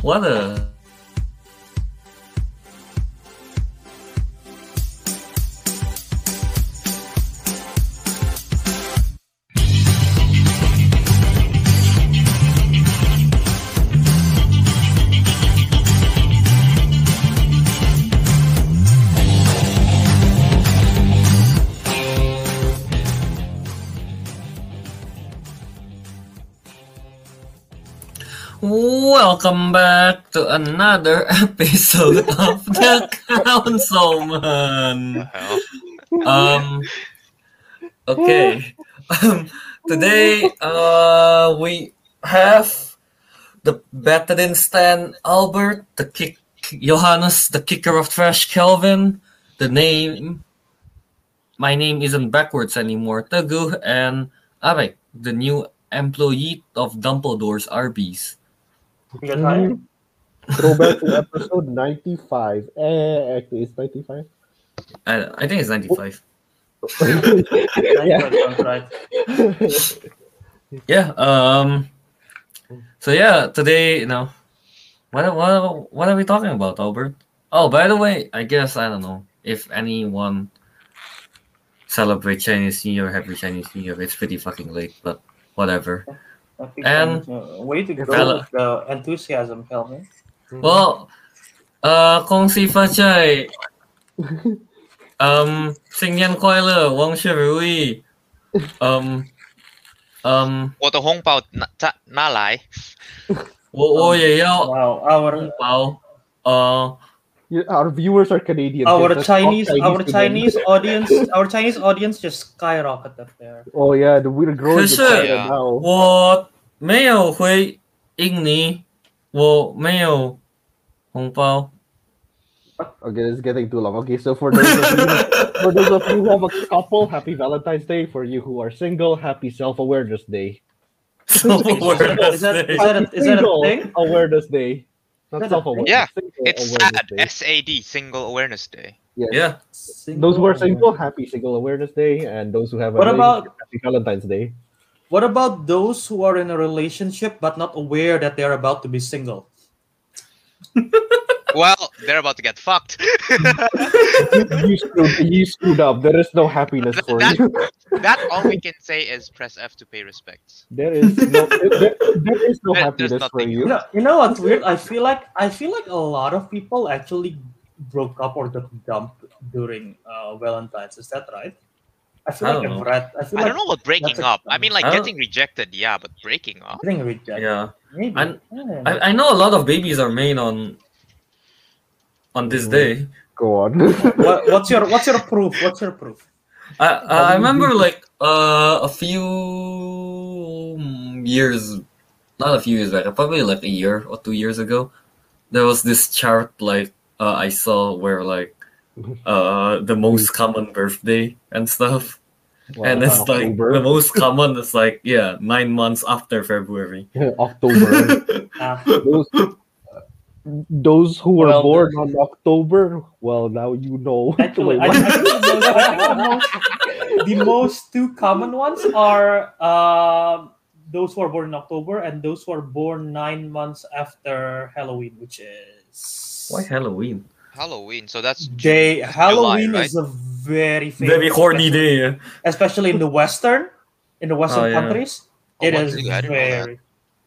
What a Welcome back to another episode of the Councilmen. Um, okay. Um, today, uh, we have the veteran Stan Albert, the kick Yohanes, the kicker of trash Kelvin, the name. My name isn't backwards anymore. Teguh and Abe, the new employee of Dumbledore's Arby's. Because I am. Throwback to episode 95. Eh, actually, it's 95. I, I think it's 95. yeah. Yeah. Um. So yeah, today you know, what what what are we talking about, Albert? Oh, by the way, I guess I don't know if anyone celebrate Chinese New Year, Happy Chinese New Year. It's pretty fucking late, but whatever. I think And- uh, way to go Fella- with the enthusiasm, Kelvin. Well, uh, 恭喜发财，嗯，新年快乐，万事如意，嗯嗯，我的红包拿拿拿来，我我也要 Wow, our 红包，呃。 You- Our viewers are Canadian. our Let's talk Chinese our to them. Chinese audience our Chinese audience just skyrocketed there. Oh yeah, the we're growing. 可是 in China Yeah. now. 我没有回印尼，我没有红包。 Okay, it's getting too long. Okay, so for those of you, for those of you who have a couple, happy Valentine's Day. For you who are single, happy Self Awareness Day. So Is awareness that, day. is that, a, is that a Single thing? Awareness Day. Not Is that a self awareness. Yeah, it's SAD. S-A-D, Single Awareness Day. Yes. Yeah. Those who are Single- single, happy Single Awareness Day, and those who have a What relationship, about- happy Valentine's Day. What about those who are in a relationship but not aware that they're about to be single? Well, they're about to get fucked. you, screwed, you screwed up. There is no happiness for That- you. that all we can say is press F to pay respects. There is no, there, there is no There- happiness for. You you. know, you know what's weird? I feel like I feel like a lot of people actually broke up or got dumped during uh, Valentine's. Is that right? I feel I like don't I've know. read. I feel I like don't know about breaking up. I mean, like I getting rejected, yeah, but breaking up. getting rejected. Yeah. Maybe. And Yeah. I, I know a lot of babies are made on on this day. Go on. what, what's your what's your proof? What's your proof? I I remember like uh a few years not a few years back, probably like a year or two years ago, there was this chart like uh, I saw where like uh the most common birthday and stuff. and it's like the most common is like yeah, nine months after February. October. Those, those who were Well, born on October, well, now you know. actually, I, I think the most, the most two common ones are um those who are born in October and those who are born nine months after Halloween, which is Why Halloween? Halloween, so that's Day Halloween right? is a very famous, Very horny day. especially in the Western, in the Western Oh, yeah. countries. Oh, It what? is I didn't know that. very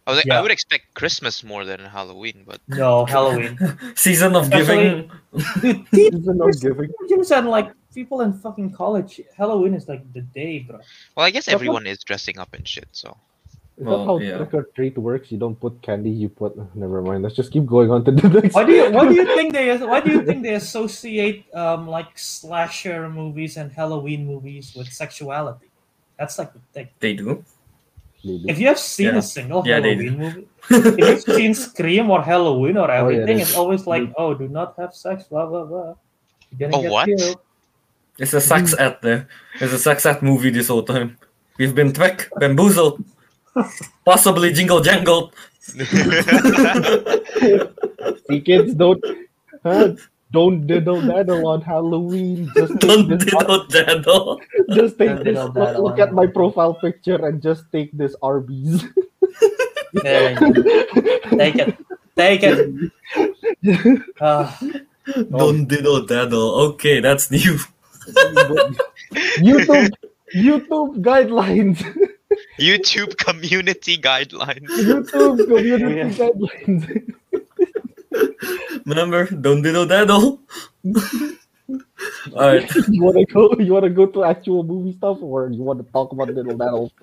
I, was, Yeah. I would expect Christmas more than Halloween, but no Halloween. Season of giving. Dude, Season of giving. You and like people in fucking college, Halloween is like the day, bro. well, I guess But everyone is dressing up and shit. So Is Well, that how yeah. trick or treat works? You don't put candy, you put. Never mind. Let's just keep going on to the next. Why do you why do you think they why do you think they associate um like slasher movies and Halloween movies with sexuality? That's like the thing. They do. Maybe. If you have seen Yeah. a single Yeah, Halloween movie, if you've seen Scream or Halloween or Oh, yeah, everything, there's- it's always like, oh, do not have sex, blah blah blah. You're gonna Oh, get what? killed. It's a sex mm. ad there. It's a sex ad movie this whole time. We've been tricked, bamboozled, possibly jingle jangled. See, kids don't. Huh? Don't diddle daddle on Halloween. Just Don't this. diddle daddle. Just take Don't this. diddle Look, look at my profile picture and just take this Arby's. There you go. Take it. Take it. Uh, Don't diddle daddle. Okay, that's new. YouTube YouTube guidelines. YouTube community guidelines. YouTube community Yeah. guidelines. Remember, don't do diddle daddle. All right. you wanna go? You wanna go to actual movie stuff, or you want to talk about little battle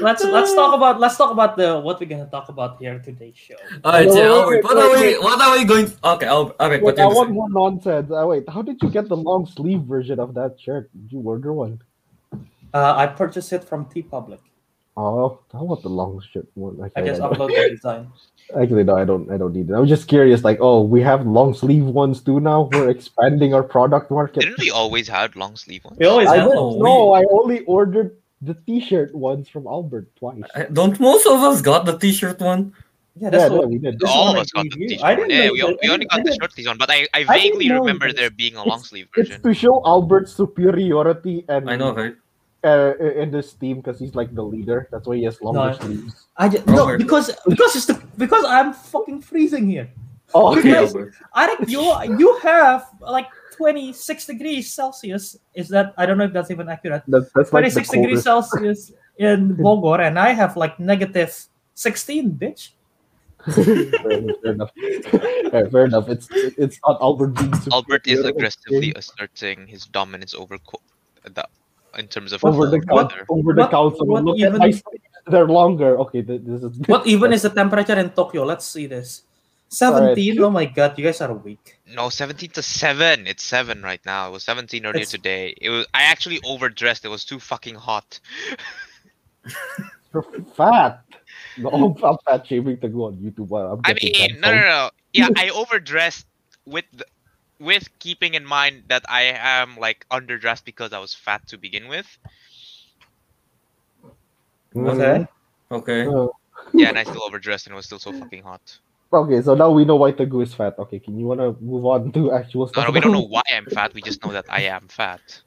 let's let's talk about let's talk about the what we're gonna talk about here today's show. All right, No, yeah, wait, wait, what are wait, we? What are we going? Okay, Albert. Okay, Wait, what I want say? more nonsense. Uh, wait, how did you get the long sleeve version of that shirt? Did you order one? Uh, I purchased it from TeePublic. Oh, I want the long shirt one. I Okay, just I don't- upload the design. Actually, no, I don't. I don't need it. I was just curious. Like, oh, we have long sleeve ones too now. We're expanding our product market. Didn't we always have long sleeve ones? We always I have didn't Oh. I only ordered the T-shirt ones from Albert twice. Uh, Don't most of us got the T-shirt one? Yeah, that's yeah, what no, we did. this All of I us got the t-shirt. I didn't yeah, know we, that- on- we only got the didn't- short sleeve one, but I, I I vaguely know remember this. there being a long It's- sleeve It's to show Albert's superiority and I know, right? Uh, in this team because he's like the leader. That's why he has longer No. sleeves. I just, no because because it's the because I'm fucking freezing here. Oh, Okay, Because- I think you you have like 26 degrees Celsius. Is that I don't know if that's even accurate. That's, that's like the 26 degrees coldest. Celsius in Bogor, and I have like negative 16, bitch. fair enough. Fair enough. Fair, fair enough. It's it's not Albert being Albert is aggressively asserting his dominance over co- the, in terms of over the What- weather. over the what- council. what Look even- at my. They're longer. Okay, this is What even is the temperature in Tokyo? Let's see this. 17. Oh my god, you guys are weak. No, 17 to 7. It's 7 right now. It was 17 earlier It's- today. It was I actually overdressed. It was too fucking hot. You're fat. No, I'm, I'm fat shaming to go on YouTube. I'm I mean, no, no, no. Yeah, I overdressed with the, with keeping in mind that I am like underdressed because I was fat to begin with. Okay. Okay. Yeah, and I still overdressed and it was still so fucking hot. okay, so now we know why Teguh is fat. Okay, can you wanna move on to actual stuff? no, we don't know why I'm fat. We just know that I am fat.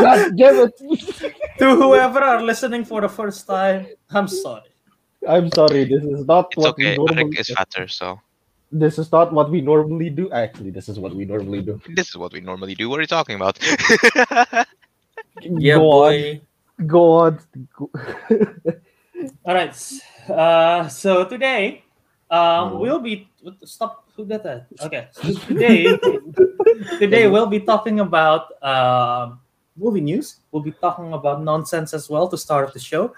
God damn it! To whoever are listening for the first time, I'm sorry. I'm sorry. This is not It's what okay. we normally. Ariq is fatter, so This is not what we normally do. Actually, this is what we normally do. this is what we normally do. What are you talking about? yeah, go boy. on. Go on. All right. Uh, so today, um, Mhm. we'll be stop. Who did that? Okay. So today, today we'll be talking about um, movie news. We'll be talking about nonsense as well to start the show.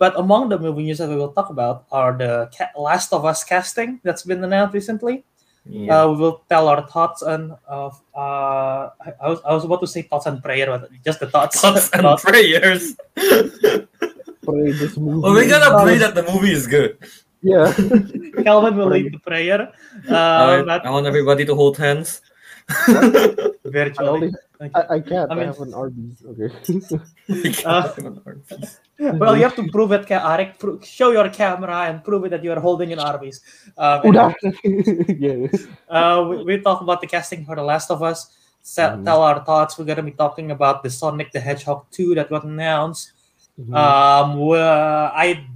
But among the movie news that we will talk about are the Last of Us casting that's been announced recently. Yeah. Uh, we will tell our thoughts on. Uh, uh, I, I was I was about to say thoughts and prayer, but just the thoughts. Thoughts and Thoughts. prayers. Pray this movie. well, we're gonna pray that the movie is good. Yeah. Kelvin will Pray. lead the prayer. Uh, Alright, but I want everybody to hold hands. I virtually. only. I, I can't. I I, have an Arby's. Okay. Uh, well, you have to prove it, Ka- Ariq. Pro- show your camera and prove it that you are holding an Arby's. Um, Udah. yeah. uh, we, we talk about the casting for The Last of Us. Sa- Mhm. Tell our thoughts. We're gonna be talking about the Sonic the Hedgehog 2 that got announced. Mhm. Um, well, I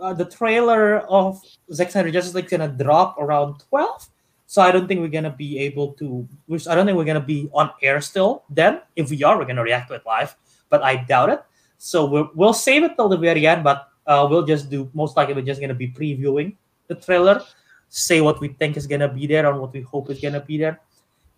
uh, the trailer of Zack Snyder Justice League gonna drop around twelve, so I don't think we're gonna be able to. Which I don't think we're gonna be on air still. Then, if we are, we're gonna react to it live, but I doubt it. So we'll, we'll save it till the very end, but uh, we'll just do most likely we're just gonna be previewing the trailer, say what we think is gonna be there and what we hope is gonna be there.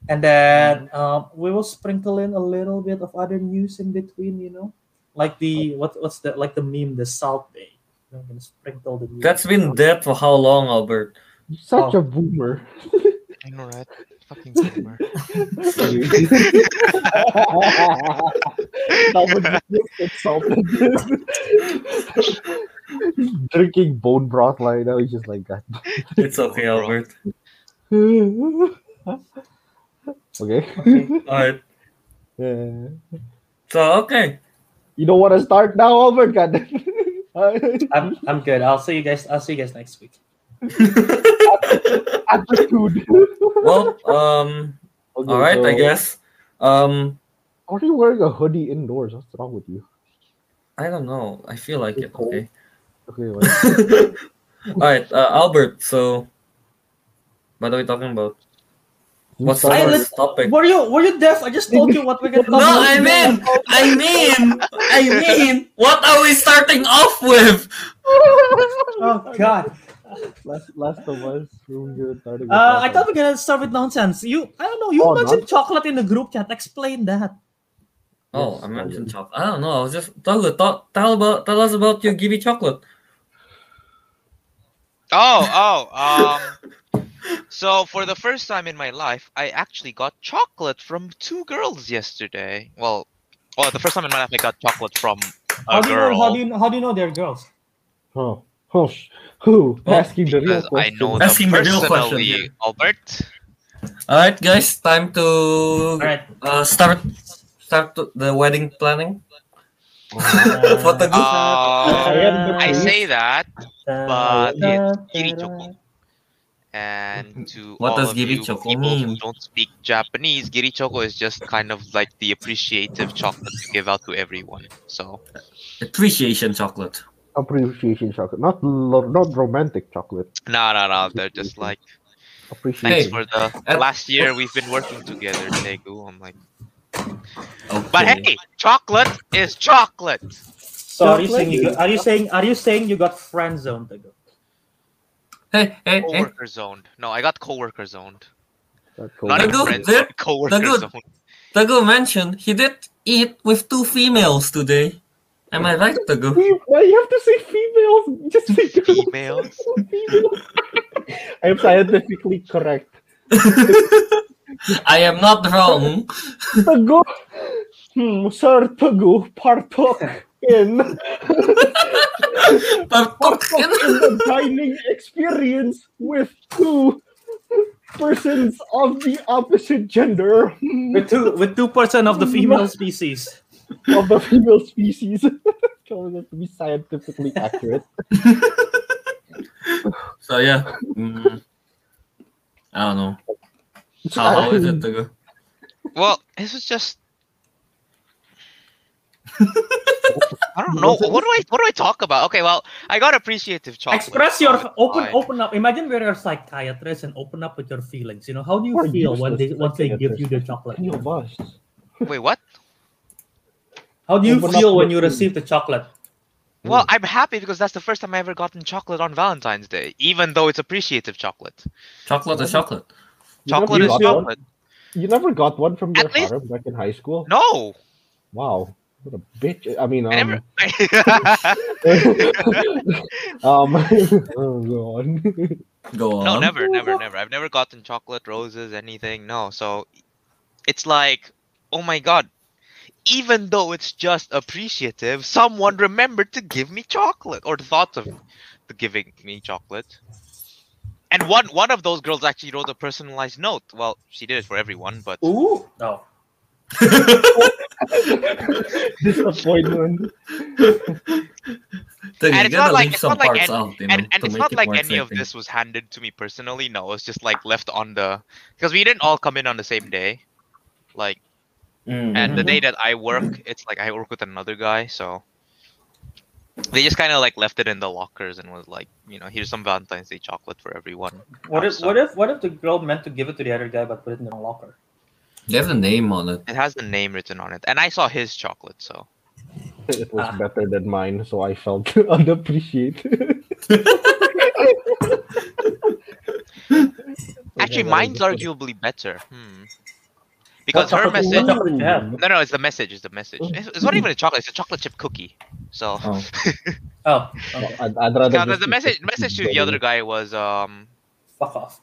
And then um, we will sprinkle in a little bit of other news in between, you know, like the what what's the like the meme, the Salt Bae. I'm gonna sprinkle the. That's been dead for how long, Albert? You're such Oh. a boomer. I know, right? Fucking boomer. that was just insulted. Drinking bone broth right now. He's just like that. It's okay, Albert. okay. Alright. Yeah. So okay. You don't want to start now, Albert? God. I'm I'm good. I'll see you guys. I'll see you guys next week. Attitude. well, um, Okay, all right, I guess. Um, Are you wearing a hoodie indoors? What's wrong with you? I don't know. I feel like it. Okay. Okay. Well, All right, uh, Albert. So, what are we talking about? What's the I first topic? Were you were you deaf? I just told you what we're gonna talk about. No, I mean, I mean, I mean, what are we starting off with? Oh God. Last, last of us. Room good. starting Uh, I thought we're gonna start with nonsense. You, I don't know. You Oh, mentioned chocolate in the group chat. Explain that. Oh, I mentioned chocolate. I don't know. I was just tell tell, tell about tell us about your Gibby chocolate. Oh, oh, um. So for the first time in my life, I actually got chocolate from two girls yesterday. Well, well, the first time in my life I got chocolate from a How do you know? How do you? How do you know they're girls? Oh, oh, sh- who? Oh, Asking the real because I question. know Asking the them real question, personally, yeah. Albert. All right, guys, time to All right. uh, start start to- the wedding planning. Uh, For group. Um, I say that, but uh, it's Girichoko. And to What all does of you Girichoko people who don't speak Japanese, Girichoko is just kind of like the appreciative chocolate you give out to everyone. So Appreciation chocolate. Appreciation chocolate, not lo- not romantic chocolate. no, no, no, they're just like thanks for the and- last year we've been working together, Teguh. I'm like, Okay. but hey, chocolate is chocolate. So are you saying you got, are you saying are you saying you got friend zoned to go? hey, hey, hey, Coworker zoned. No, I got coworker zoned. That's cool. Not even Teguh, there- zoned, coworker Teguh. zoned. Teguh mentioned he did eat with two females today. Am I right, Teguh? Fe- Why you have to say females? Just say girls. Females? Females. I am scientifically correct. I am not wrong. Teguh. Hmm, Sir Teguh partook in But partook in the dining experience with two persons of the opposite gender With two with two percent of the female species. of the female species. So that to be scientifically accurate. so yeah. Mm, I don't know. How, how is it, Teguh? Well, this was just. I don't know. What do I what do I talk about? Okay, well, I got appreciative chocolate. Express your open open up. Imagine we're a psychiatrist and open up with your feelings. You know, how do you We're feel when they useless once they give you the chocolate? Any of. Wait, what? How do you Open feel when you receive the chocolate? Well, I'm happy because that's the first time I ever gotten chocolate on Valentine's Day, even though it's appreciative chocolate. Chocolate is chocolate. You Chocolate never is got one? chocolate. You never got one from your At least- harem back in high school? No, Wow. What a bitch. I mean, I never. um, um oh god. Go on. no, never, never, never. I've never gotten chocolate, roses, anything. No, so it's like, oh my god. Even though it's just appreciative, someone remembered to give me chocolate or thought of the giving me chocolate. And one one of those girls actually wrote a personalized note. Well, she did it for everyone, but Ooh, no. Disappointment. Then And you not like- it's not like any- out, you know, and, and it's not it like more any of this was handed to me personally. No, it's just like left on the because we didn't all come in on the same day. Like, Mm. and the day that I work, it's like I work with another guy, so they just kind of like left it in the lockers and was like, you know, here's some Valentine's Day chocolate for everyone. What if outside. what if what if the girl meant to give it to the other guy but put it in the locker? They have the name on it. It has the name written on it, and I saw his chocolate, so It was Ah. better than mine, so I felt unappreciated. actually, mine's arguably better. Hmm. Because her message. what chocolate you have? No, no, it's the message. It's the message. It's, it's not even a chocolate. It's a chocolate chip cookie. So. Oh. Oh, okay. I'd, I'd rather Yeah, just the message message to the other guy was um Fuck off.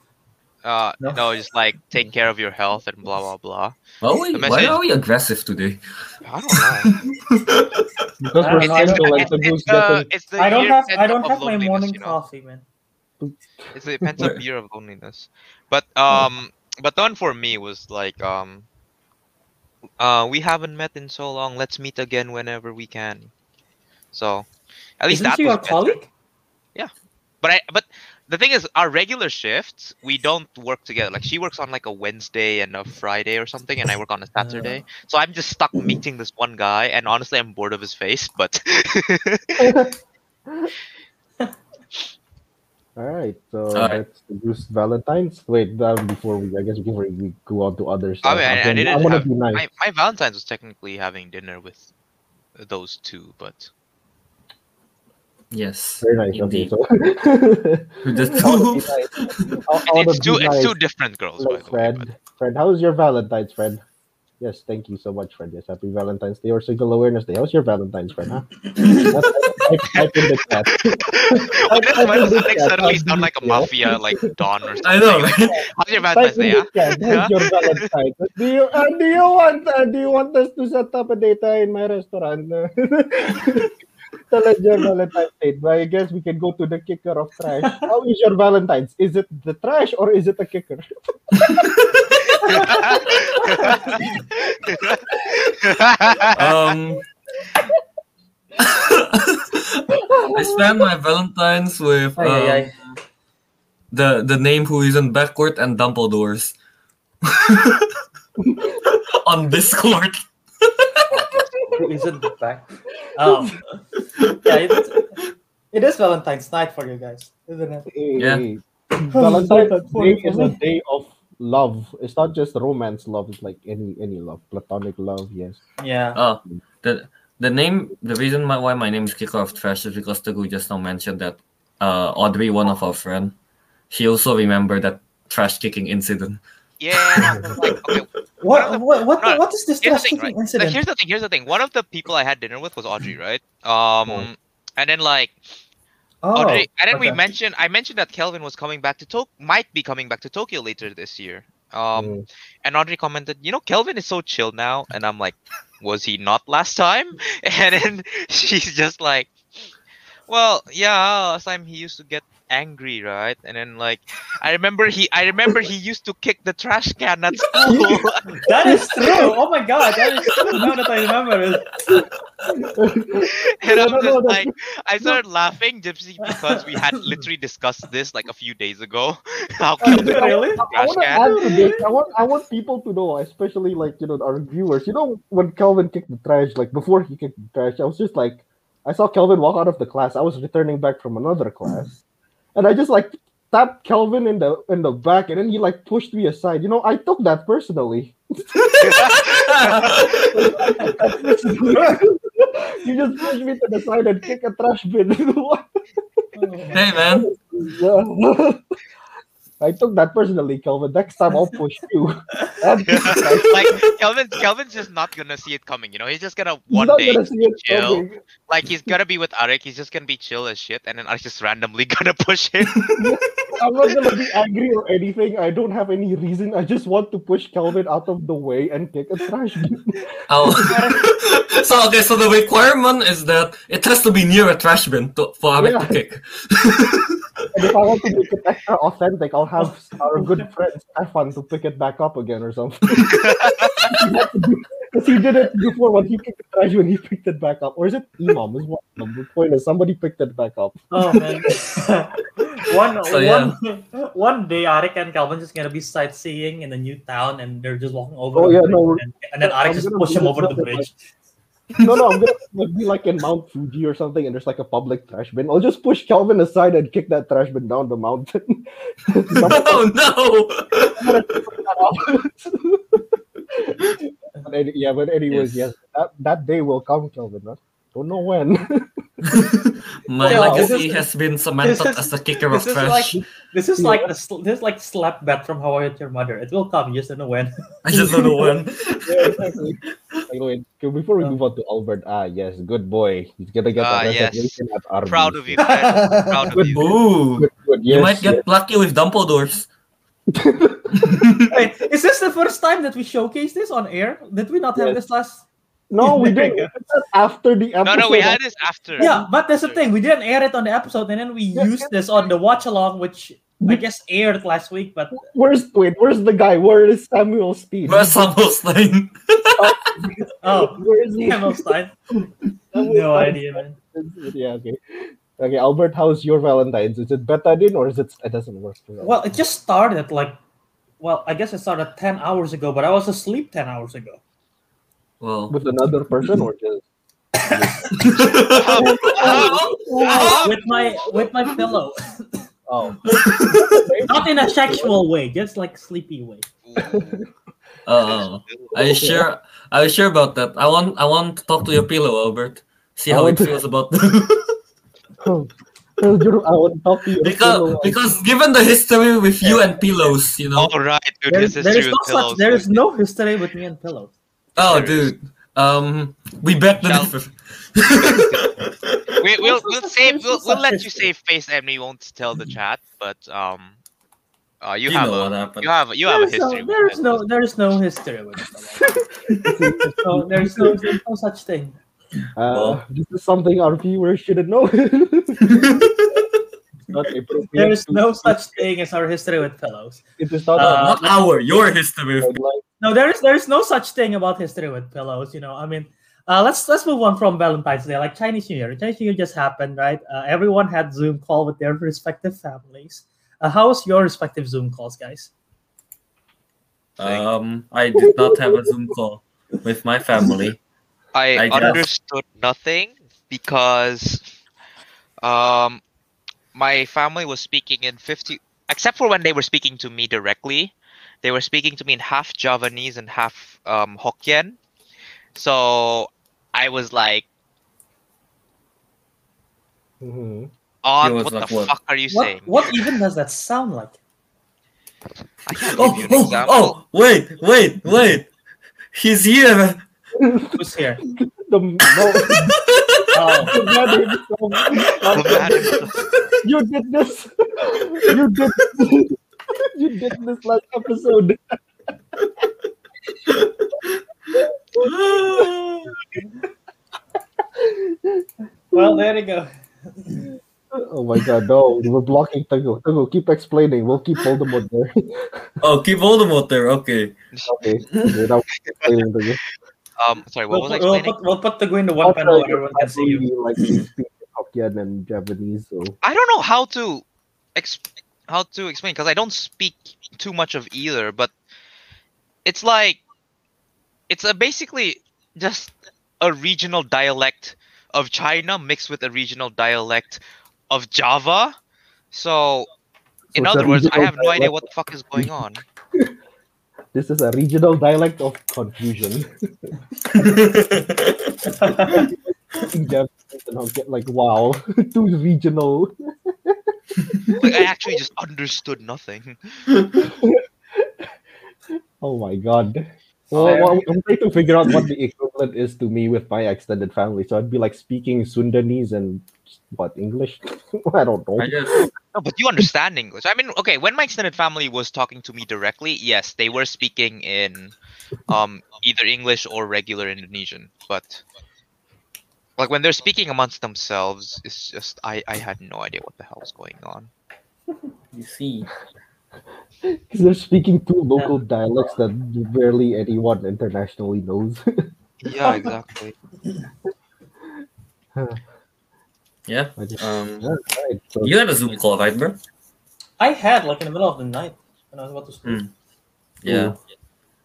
uh No. no, just like take care of your health and blah blah blah. Why, we, The why message- are we aggressive today? I don't know. Because we're don't it's, don't single know. and it's, the it's, the, it's the I don't have I don't have my morning you know? coffee, man. It's the pent up year of loneliness. But um but the one for me was like um uh we haven't met in so long. Let's meet again whenever we can. So at least Isn't that she was your better. colleague? Yeah, but I but the thing is, our regular shifts we don't work together. Like she works on like a Wednesday and a Friday or something, and I work on a Saturday. So I'm just stuck meeting this one guy, and honestly, I'm bored of his face. But All right, so All right. let's use Valentine's. Wait, uh, before we, I guess before we go on to other I stuff, mean, I, I I'm, didn't I'm gonna have be nice. my, my Valentine's was technically having dinner with those two, but Yes. Very nice. Indeed. Okay, so With the I wanna be two. nice. I, I wanna it's two be it's nice. two different girls, by Like, the way. But friend, friend, how's your Valentine's, friend? Yes, thank you so much, friend. Yes, happy Valentine's Day or Single Awareness Day. How's your Valentine's, friend? Huh? Type, type in the chat. why does, why does Type in the Alex suddenly sound like a mafia, like Don or something? I know, right? How's your Type Valentine's Day? the Huh? How's your Valentine's? Do you uh, do you want uh, do you want us to set up a date uh, in my restaurant? Tell us your Valentine's date. But I guess we can go to the kicker of trash. How is your Valentine's? Is it the trash or is it a kicker? Um, I spent my Valentine's with Ay, ay, ay. um, the the name who isn't backward and Dumbledore's on Discord. Who isn't back? Um, yeah, it's, it is Valentine's night for you guys, isn't it? Yeah. Valentine's Day is a day of love. It's not just romance love. It's like any any love, platonic love. Yes. Yeah. Oh, the the name the reason my, why my name is Kicker of Trash is because Teguh just now mentioned that uh Audrey, one of our friend, she also remembered that trash kicking incident. yeah, and I was like, okay, What what what, No, what is this here's trash thing, kicking right? incident? Like, here's the thing. Here's the thing. One of the people I had dinner with was Audrey, right? Um, and then like oh, and then we okay. mentioned I mentioned that Kelvin was coming back to Tokyo, might be coming back to Tokyo later this year. Um, Mm. and Audrey commented, you know, Kelvin is so chill now, and I'm like, was he not last time? And then she's just like, well, yeah, last time he used to get angry, right? And then like, I remember he, I remember he used to kick the trash can at school. That is true. Oh my god, that is true. Now that I remember it. and I'm just like, I started laughing, Gypsy, because we had literally discussed this like a few days ago. How oh, Kelvin Really? I trash want can. add to this. I want I want people to know, especially like you know our viewers. You know when Kelvin kicked the trash, like before he kicked the trash, I was just like, I saw Kelvin walk out of the class. I was returning back from another class, and I just like tapped Kelvin in the in the back, and then he like pushed me aside. You know, I took that personally. you just pushed me to the side and kick a trash bin. Hey man, Yeah. I took that personally, Kelvin. Next time I'll push you. Like Kelvin, Kelvin's just not gonna see it coming. You know, he's just gonna He's one not day gonna see it chill. coming. like he's gonna be with Ariq. He's just gonna be chill as shit, and then Ariq's just randomly gonna push him. I'm not gonna be angry or anything. I don't have any reason. I just want to push Kelvin out of the way and kick a trash bin. oh. so okay, so the requirement is that it has to be near a trash bin to, for Abed Yeah. to kick. And if I want to make it extra authentic, I'll have our good friend Stefan to pick it back up again or something. Because he did it before when he kicked the trash bin, he picked it back up. Or is it Imam? Is one of them. The point is somebody picked it back up. Oh man. one So, yeah. one one day Ariq and Kelvin just gonna be sightseeing in the new town and they're just walking over Oh, the yeah, bridge no, and, and then Ariq I'm just push him over the something bridge. No, no, I'm gonna like, be like in Mount Fuji or something, and there's like a public trash bin. I'll just push Kelvin aside and kick that trash bin down the mountain. oh no! But any- yeah, but anyways, Yes. yes, that, that day will come, Kelvin. Huh? Don't know when. My Yeah, legacy this is- has been cemented this is- as the kicker of This is trash. like this is Yeah. like the sl- this is like slap bet from How I Met Your Mother. It will come, you just don't know when. I just don't know when. yeah, exactly. Anyway, okay, before we Oh. move on to Albert, ah, yes, good boy. He's gonna get Ah, a yes. reservation at Arby's. Proud of you. Proud of Good you. boo. Good, good, You might get lucky with Dumbledore's. Wait, is this the first time that we showcase this on air? Did we not have Yes. this last? No, we didn't. After the episode. no, no, we had this after. Yeah, but that's the thing. We didn't air it on the episode, and then we Yeah, used this on the watch along, which I guess aired last week. But Where's wait? Where's the guy? Where is Samuel Speed? Where's Samuel Samuelstein? Oh, oh, Where is he? Hammerstein. Samuel No Stein. idea, man. Yeah, okay. Okay, Albert, how's your Valentine's? Is it betadine or is it it doesn't work? For Well, it just started like, well, I guess it started ten hours ago, but I was asleep ten hours ago. Well, with another person or just with my with my pillow. Oh, Not in a sexual way, just like sleepy way. Ooh. Uh, oh, uh, are you sure? Are you sure about that? I want. I want to talk to your pillow, Albert. See how it to- feels about. You're- oh, I want to talk to you. because because given the history with you and pillows, you know. All right, dude. There His is, there no pillows. such, there is no history with me and pillows. Oh, there is. dude. Um, we bet the Shall- difference. we, we'll we'll save we'll, we'll let you save face and we won't tell the chat, but um, uh, you, You have know a what happened. you have you have a There is no, history. there with is no, pillows. there is no history with pillows. There's no, there's no, there's no such thing. Uh, this is something our viewers shouldn't know. There is no such thing as our history with pillows. It is not Uh, Not our, your history with like, No, there is there is no such thing about history with pillows. You know, I mean, uh, let's let's move on from Valentine's Day, like Chinese New Year. Chinese New Year just happened, right? Uh, everyone had Zoom call with their respective families. Uh, how was your respective Zoom calls, guys? Um, I did not have a Zoom call with my family. I, I guess. understood nothing because um my family was speaking in 50 except for when they were speaking to me directly they were speaking to me in half Javanese and half um Hokkien so I was like mhm. on was what like, the what? fuck are you What saying what even does that sound like? I can't Oh, give you an oh, oh, wait, wait, wait. He's here. Who's here? the, no, Oh, the man himself. The man himself. You did this. You did. you did this last episode. well, there you go. Oh my god, no. We're blocking Tango. Tango, keep explaining. We'll keep Voldemort there. oh, keep Voldemort there. Okay. okay. okay now keep explaining Tango. um sorry what We'll, was I put, we'll, put, we'll put the go in the one panel where everyone can see you. Like, they speak Hokkien and Javanese, so. I don't know how to ex- how to explain because I don't speak too much of either, but it's like it's a basically just a regional dialect of China mixed with a regional dialect of Java. So, in So it's other words, I regional have no idea what the fuck is going on. This is a regional dialect of confusion. In Javanese and Hokkien, like, wow. Too regional. Like I actually just understood nothing. Oh my god. Well, yeah. well, I'm trying to figure out what the equivalent is to me with my extended family. So I'd be like speaking Sundanese and what English? I don't know. I guess. No, but you understand English. I mean, okay, when my extended family was talking to me directly, yes, they were speaking in um either English or regular Indonesian. But like when they're speaking amongst themselves, it's just I I had no idea what the hell was going on. You see. Because they're speaking two local dialects that barely anyone internationally knows. Yeah, exactly. Yeah. Just- Um, Yeah, right. So you had a Zoom call, right, bro? I had like in the middle of the night when I was about to sleep. Mm. Yeah. And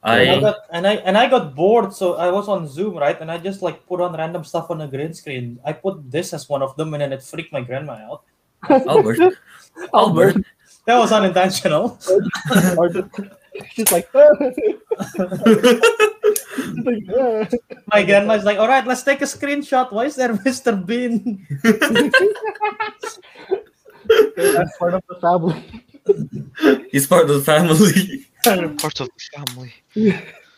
I I got and I and I got bored, so I was on Zoom, right? And I just like put on random stuff on a green screen. I put this as one of them, and then it freaked my grandma out. Albert. Albert. That was unintentional. She's like, like. My grandma's like, "All right, let's take a screenshot. Why is there Mr. Bean?" that's part of the family. He's part of the family. Part of the family.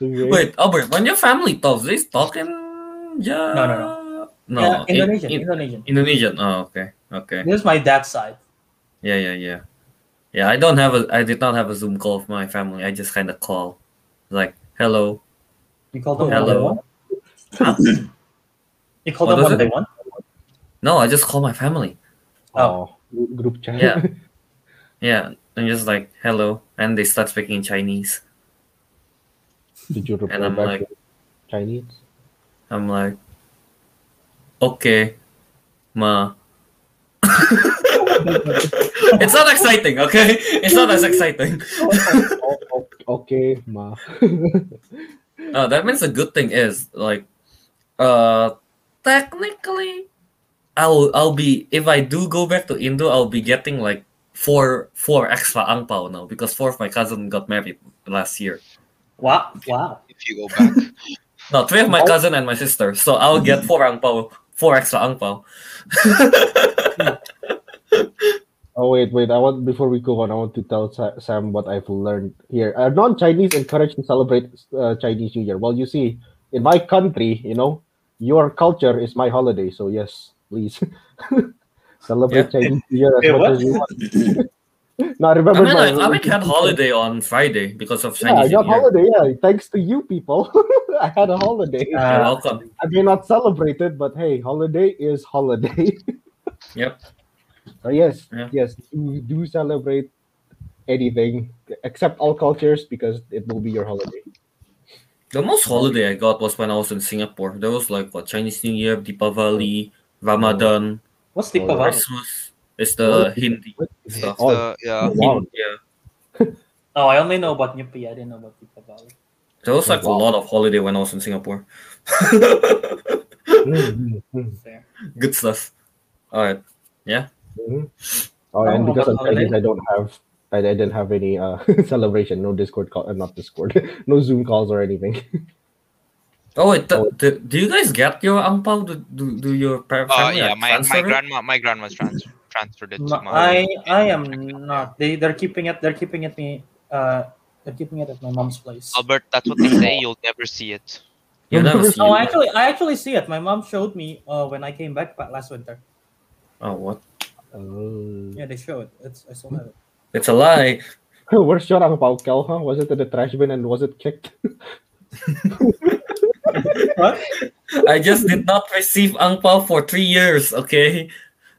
Okay. Wait, Albert, oh, when your family talks, they talk in yeah. No, no, No. Yeah, in- Indonesian, in- Indonesian. Indonesian. Oh, okay. Okay. This is my dad's side. Yeah, yeah, yeah. Yeah, I don't have a I did not have a Zoom call with my family. I just kind of call. Like, hello. You called them Hello. one. You called them was one by one. No, I just call my family. Oh, group chat. Yeah. Yeah, and just like hello, and they start speaking Chinese. Did you reply And I'm back like- in Chinese? I'm like, okay, ma. it's not exciting, okay? It's not as exciting. okay, ma. Uh, that means the good thing is like, uh, technically, I'll I'll be if I do go back to Indo, I'll be getting like four four extra angpao now because four of my cousin got married last year. Wow, wow. If you go back. No, three of my Oh. cousin and my sister. So I'll get four angpao, four extra angpao. Oh wait, wait! I want before we go on, I want to tell Sam what I've learned here. Uh, non-Chinese encouraged to celebrate uh, Chinese New Year. Well, you see, in my country, you know, your culture is my holiday. So yes, please celebrate Yeah. Chinese New Year as much what? as you want. no, I I remember mean, my. I, I mean, had holiday on Friday because of Yeah, I Chinese got New Year. holiday. Yeah, thanks to you people, I had a holiday. You're Uh, welcome. I may not celebrate it, but hey, holiday is holiday. Yep. So yes, Yeah. yes, we do celebrate anything except all cultures because it will be your holiday. The most holiday I got was when I was in Singapore. There was like what Chinese New Year, Deepavali, Ramadan, What's Deepavali? Christmas. It's the Hindi It's stuff. Oh. the, yeah. Wow. Yeah. Oh, I only know about Nyepi. I didn't know about Deepavali. There was like a lot of holiday when I was in Singapore. Mhm, mhm, Good stuff. All right. mhm. Oh, and Oh, because I'm. Chinese, I don't have, I, I didn't have any uh, celebration. No Discord call, uh, not Discord, no Zoom calls or anything. Oh wait, th- Oh. th- do you guys get your ang pao? Do, do, do your par- Uh, family yeah, like, my, my grandma my grandma's trans- transferred it to my I I am not. They they're keeping it. They're keeping it me. Uh, they're keeping it at my mom's place. Albert, that's what they say, you'll never see it. You'll never see Oh, it. actually, I actually see it. My mom showed me uh, when I came back last winter. Oh what? Oh. Yeah, they show it. It's I still have it. It's a lie. Where's your ang pao, Kel, huh? Was it in the trash bin and was it kicked? What? I just did not receive ang pao for three years. Okay.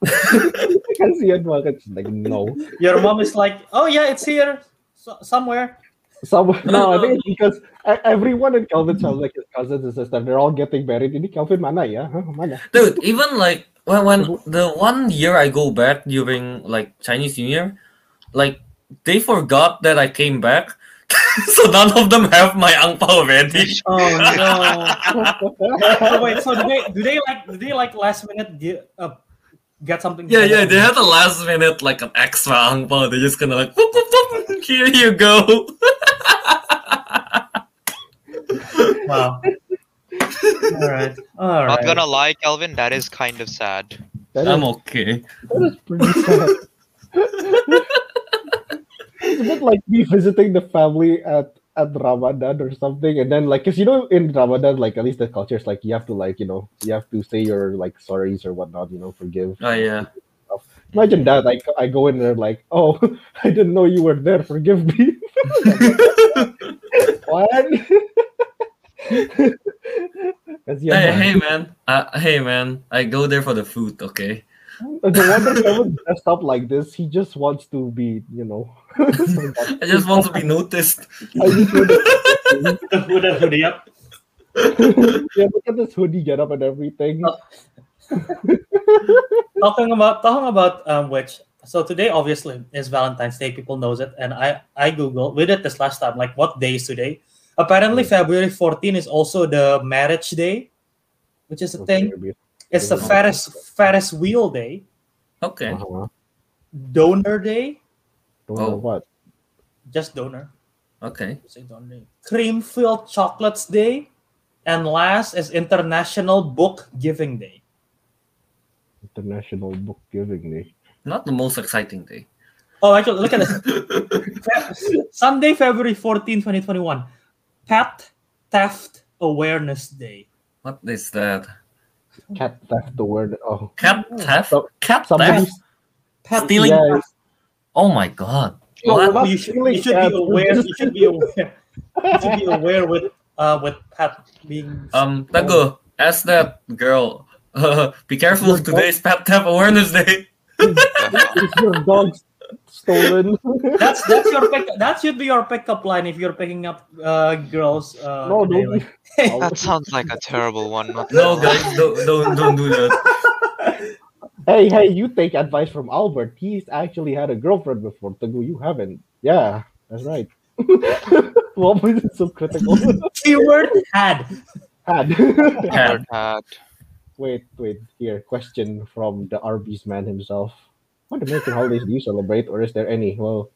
I can see it. Well, it's like no. Your mom is like, oh yeah, it's here so- somewhere. Some no, I think it's because everyone in Kelvin's house, like his cousins and sister, they're all getting married. Ini Kelvin mana ya? Huh? Mana? Dude, even like when when the one year I go back during like Chinese New Year, like they forgot that I came back. so none of them have my ang pao ready. Oh no. oh, wait, so do they do they like do they like last minute get uh, get something? Yeah, yeah, they had a last minute like an extra ang pao. They just kind of like, "Boop, boop, boop, here you go. Wow. All right. All Not right. gonna lie, Kelvin, that is kind of sad. That is, I'm okay. that is pretty sad. It's a bit like me visiting the family at at Ramadan or something, and then like, cause you know in Ramadan, like at least the culture is like you have to like you know you have to say your like sorries or whatnot, you know, forgive. Oh yeah. Imagine that. I I go in there like, oh, I didn't know you were there. Forgive me. what? yeah, Hey, hey man. Uh, hey man. I go there for the food. Okay. No wonder Kevin dressed up like this. He just wants to be, you know. I just want to be noticed. I just want to- The hoodie, hoodie up. yeah, look at this hoodie get up and everything. Oh. Talking about talking about um, which. So today obviously is Valentine's Day. People knows it, and I I googled. We did this last time. Like what day is today? Apparently February 14 is also the marriage day, which is a thing. It's the. Ferris Ferris wheel day, Okay. Uh-huh. donor day, Don't Oh. what. just donor. Okay. Say donor day. Cream filled chocolates day, and last is International Book Giving Day. International Book Giving Day. Not the most exciting day. Oh, actually, look at this. Sunday, February 14, 2021. Pet Theft Awareness Day. What is that? Cat theft the word. Oh. Cat theft? So- Cat Somebody. theft? Pet Stealing? Yeah, Oh my god. No, What? you should, you should be aware. You should be aware. You should be aware with uh with pet being. Um, Tago, ask that girl. Uh, be careful. Your dog- Today's Pet Theft Awareness Day. Is your dog stolen? That's that's your pick. That should be your pickup line if you're picking up uh girls. Uh, no, today, don't. like- That sounds like a terrible one. Not No, guys, don't don't don't do that. Hey, hey, you take advice from Albert. He's actually had a girlfriend before. Teguh, you haven't. Yeah, that's right. What was it so critical? Keyword had. had. Had. Had. wait, wait. Here, question from the Arby's man himself. What American holidays do you celebrate, or is there any? Well,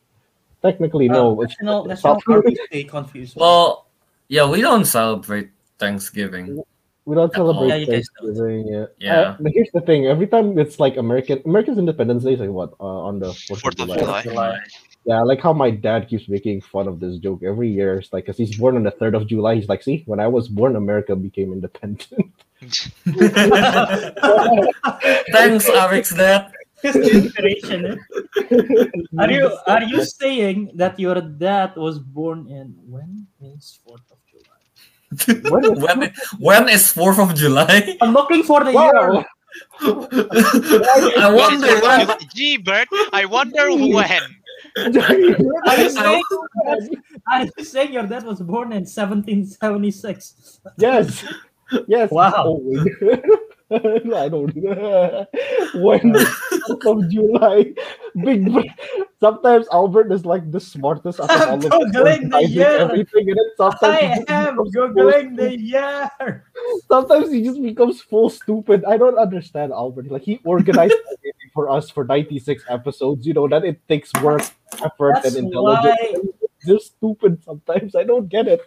technically, no. Uh, it's National National South Day confused. Well, yeah, we don't celebrate Thanksgiving. We don't celebrate Yeah, you guys don't. Thanksgiving. Yeah. Yeah. Uh, but here's the thing: every time it's like American Americans Independence Day is like what uh, on the Fourth Fourth of of July. July. Yeah, I like how my dad keeps making fun of this joke every year. It's like, cause he's born on the third of July. He's like, see, when I was born, America became independent. Thanks, Eric's dad. His inspiration. eh? Are you are you saying that your dad was born in when is Fourth of July? When is- when when is Fourth of July? I'm looking for the Wow. year. I wonder when. Gee, Bert, I wonder when. Are you I saying are you saying your dad was born in 1776? yes, yes. Wow. I don't. when of July? Big. Sometimes Albert is like the smartest out of I'm all of Googling the year. everything, sometimes he I just am becomes googling full the year. sometimes he just becomes full stupid. I don't understand Albert. Like he organized for us for 96 episodes. You know that it takes work, effort, That's and intelligence. why just stupid sometimes. I don't get it.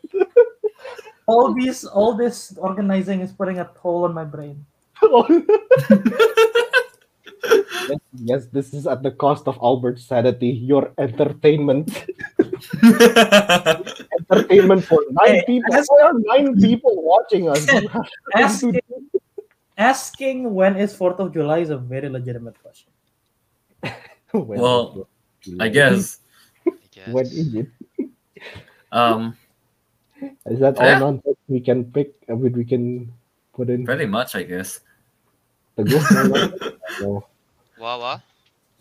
all this all this organizing is putting a toll on my brain. Yes, yes, this is at the cost of Albert's sanity. Your entertainment, entertainment for nine Hey, people. as- Why are nine people watching us? You have to Asking, asking when is Fourth of July is a very legitimate question. Well, is it? I guess. When is it? Um, Is that all Yeah. nonsense we can pick? I mean, we can put in pretty much, I guess. The go. no. Wawa.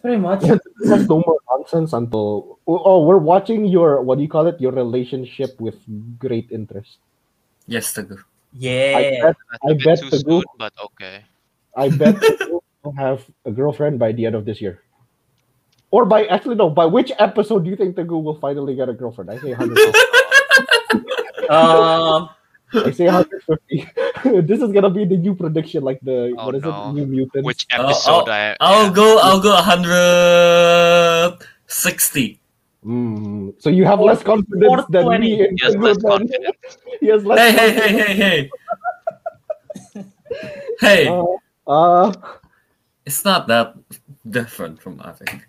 Pretty much. There's no more nonsense until oh, we're watching your what do you call it? Your relationship with great interest. Yes, the I Yeah. bet That's I a bit bet too the soon, but okay. I bet you will have a girlfriend by the end of this year. Or by actually no, by which episode do you think the goo will finally get a girlfriend? I say 100. Um, I say 150. this is gonna be the new prediction, like the Oh, what is no. it? New Mutants. Which Uh, episode I I'll yeah. go. I'll go 160. Mm, so you have less confidence than 420. me. in Yes, the less group, then. confident. He has less Hey, hey, hey, hey, hey. hey, Uh, uh, it's not that different from Ariq.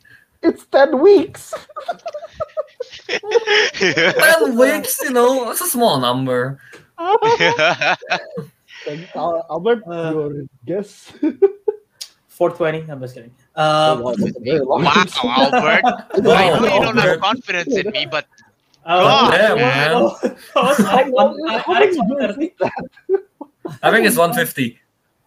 it's 10 weeks. Ten weeks, you know, it's a small number. Uh, Albert, Uh, your guess? 420. I'm just kidding. Um, Wow. Albert. I know you don't have confidence in me, but uh, Yeah, man. oh, oh, How Alex- long- Alex- how Alex many years 130. is that? I think it's 150.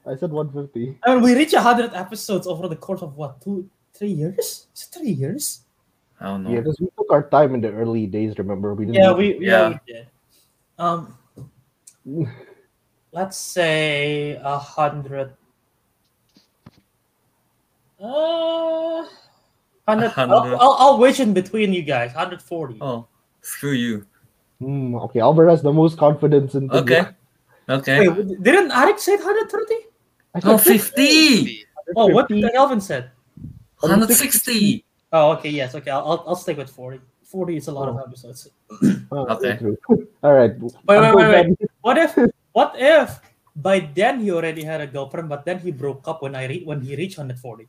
I said 150. I mean, we reach 100 episodes over the course of what, two, three years? Is it three years? I don't know. Yeah, because we took our time in the early days. Remember, we didn't. Yeah, we yeah, Yeah. we did. Um, let's say a hundred. Uh, hundred. I'll, hundred. I'll, I'll wedge in between you guys. Hundred forty. Oh, screw you. Hmm, okay, Albert has the most confidence in. the Okay. group. Okay. Wait, didn't Ariq say hundred thirty? I No, said 50. Oh, what did Kelvin said? 160. Oh, okay, yes, okay. I'll I'll, I'll stick with forty. Forty is a lot of episodes. Oh, Okay. All right. Wait, wait, wait, wait. What if what if by then he already had a girlfriend, but then he broke up when I re- when he reached hundred forty?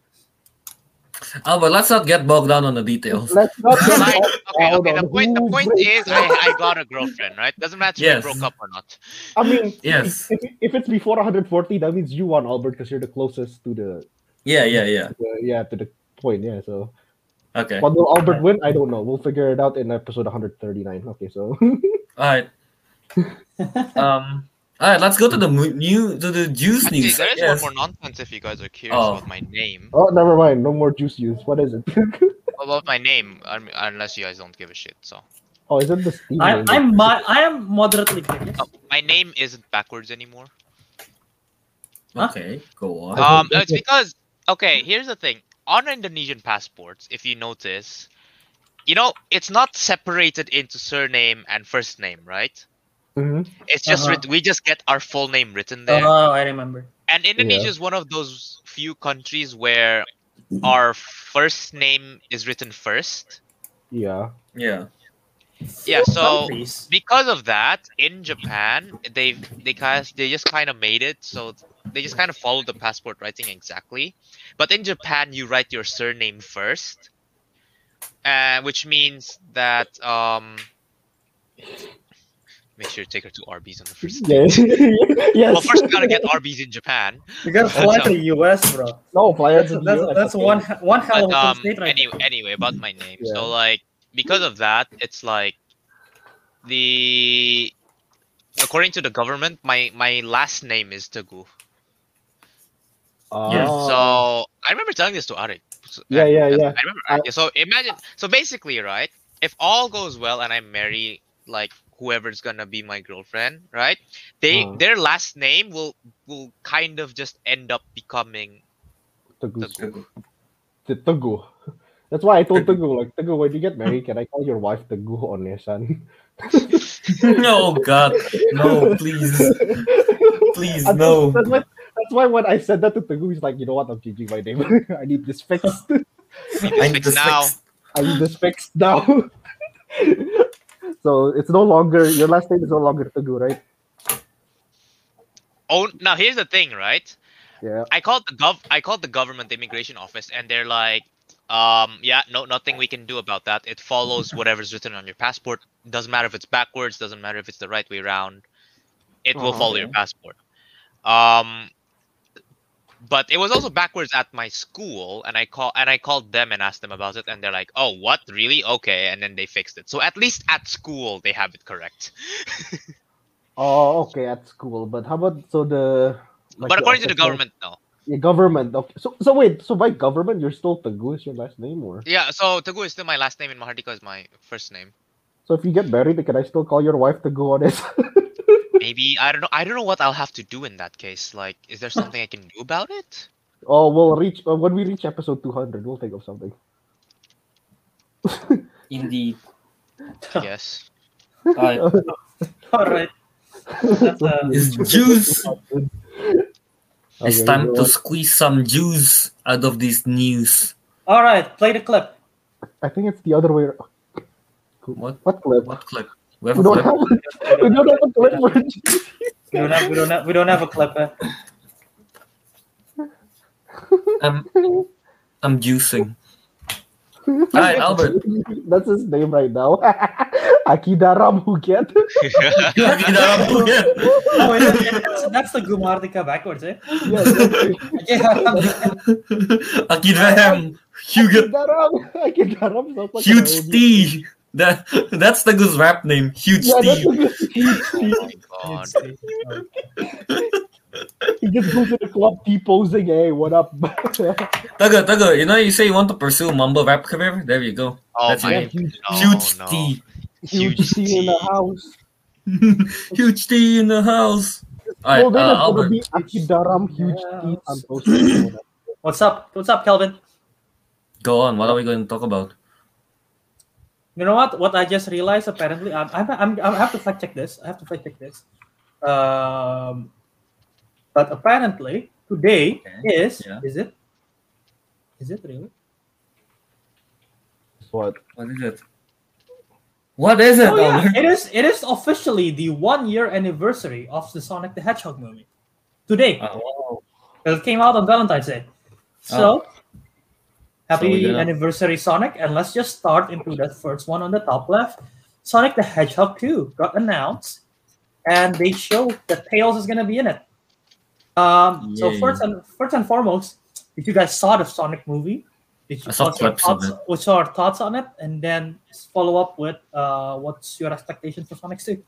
Oh, but let's not get bogged down on the details. Let's not like, okay, okay. The point, the point is, I, I got a girlfriend, right? Doesn't matter Yes. if we broke up or not. I mean, Yes. If, if it's before 140, that means you won, Albert, because you're the closest to the, Yeah, yeah, yeah. the yeah to the point. Yeah. So, Okay. what will Albert win? I don't know. We'll figure it out in episode 139. Okay. So, All right. Um. All right. Let's go to the mu- new to the juice Actually, news. there I is guess. one more nonsense if you guys are curious Oh. about my name. oh, never mind. No more juice news. What is it? About my name, I mean, unless you guys don't give a shit. So, oh, is it the Steam? I, name? I'm my, I am moderately curious. Oh, my name isn't backwards anymore. Okay. Go on. Um, it's because okay. Here's the thing: on Indonesian passports, if you notice, you know, it's not separated into surname and first name, right? Mhm. It's just Uh-huh. we just get our full name written there. Oh, I remember. And Indonesia is one of those few countries where our first name is written first. Yeah. Yeah. Yeah, so Countries. because of that, in Japan, they they kind of, they just kind of made it so they just kind of follow the passport writing exactly. But in Japan, you write your surname first, uh, which means that um, make sure to take her to Arby's on the first. day. Yes. yes. Well, first we gotta get Arby's in Japan. You gotta fly to the US, bro. no fly That's, to that's, US, that's okay. one one hell of a um, state right anyway, anyway, about my name. Yeah. So like, because of that, it's like the according to the government, my my last name is Teguh. Ah. Yeah, So I remember telling this to Ariq. Yeah, yeah, yeah. I remember. I- so imagine. So basically, right? If all goes well and I marry like whoever's gonna be my girlfriend, right? They Uh. their last name will will kind of just end up becoming Teguh. Teguh. The Teguh. That's why I told Teguh, like, Teguh, when you get married, can I call your wife Teguh on your son? no, God, no, please, please, no. That's why, that's why when I said that to Teguh, he's like, you know what, I'm changing my name. I need this fixed. I need fixed this now. fixed. I need this fixed now. so it's no longer, your last name is no longer Teguh, right? Oh, now here's the thing, right? Yeah. I called the gov I called the government immigration office and they're like, um, yeah, no nothing we can do about that. It follows whatever's written on your passport. Doesn't matter if it's backwards, doesn't matter if it's the right way around. It will Oh, follow your passport. Um but it was also backwards at my school and I call and I called them and asked them about it and they're like, "Oh, what? Really? Okay." And then they fixed it. So at least at school they have it correct. Oh, okay, at school. But how about, so the. like but according to the government, no. Yeah, government. Okay. So, so wait, so by government, you're still Teguh is your last name, or? Yeah, so Teguh is still my last name and Mahardika is my first name. So if you get married, can I still call your wife Teguh on it? Maybe I don't know. I don't know what I'll have to do in that case. Like, is there something I can do about it? oh, we'll reach, uh, when we reach episode 200, we'll think of something. Indeed. Yes. I, All right. That's, uh, it's juice. It's time to squeeze some juice out of this news. all right. Play the clip. I think it's the other way. ar- What? What clip? What clip? We have We a don't clip? have, we don't have a clip. for it. We don't have. We don't have. We don't have a clip. Uh, I'm, I'm juicing. Alright, Albert. That's his name right now. Akidaram Huget. oh, wait, that's, that's the Gumardika backwards, eh? yeah, exactly. Yeah. Akidram. Huge, Akidaram. Akidaram sounds like huge T. That that's the good rap name. Huge Yeah, that's T. a good huge Oh T. my god. He just goes to the club T posing, hey, what up? Teguh, Teguh, you know you say you want to pursue mumble rap career? There you go. Oh That's my your name. huge, no, Huge no. T. huge Huge T in the house. Huge T in the house. Alright, well, then uh, it's gonna Albert. Akidaram huge Yeah. T What's up? What's up, Kelvin? Go on. What are we going to talk about? You know what? What I just realized. Apparently, I'm. I'm. I'm I have to fact check this. I have to fact check this. Um, but apparently today Okay, is. yeah. Is it? Is it really? what? What is it? What is it, Oh yeah, it is. It is officially the one year anniversary of the Sonic the Hedgehog movie. Today, Oh, wow. it came out on Valentine's Day. So, happy So we're anniversary, Sonic! And let's just start into that first one on the top left. Sonic the Hedgehog 2 got announced, and they show that Tails is gonna be in it. Um, so first and first and foremost, if you guys saw the Sonic movie, did you I saw what's your clips of thoughts, what's your thoughts on it? And then follow up with uh, what's your expectations for Sonic 2?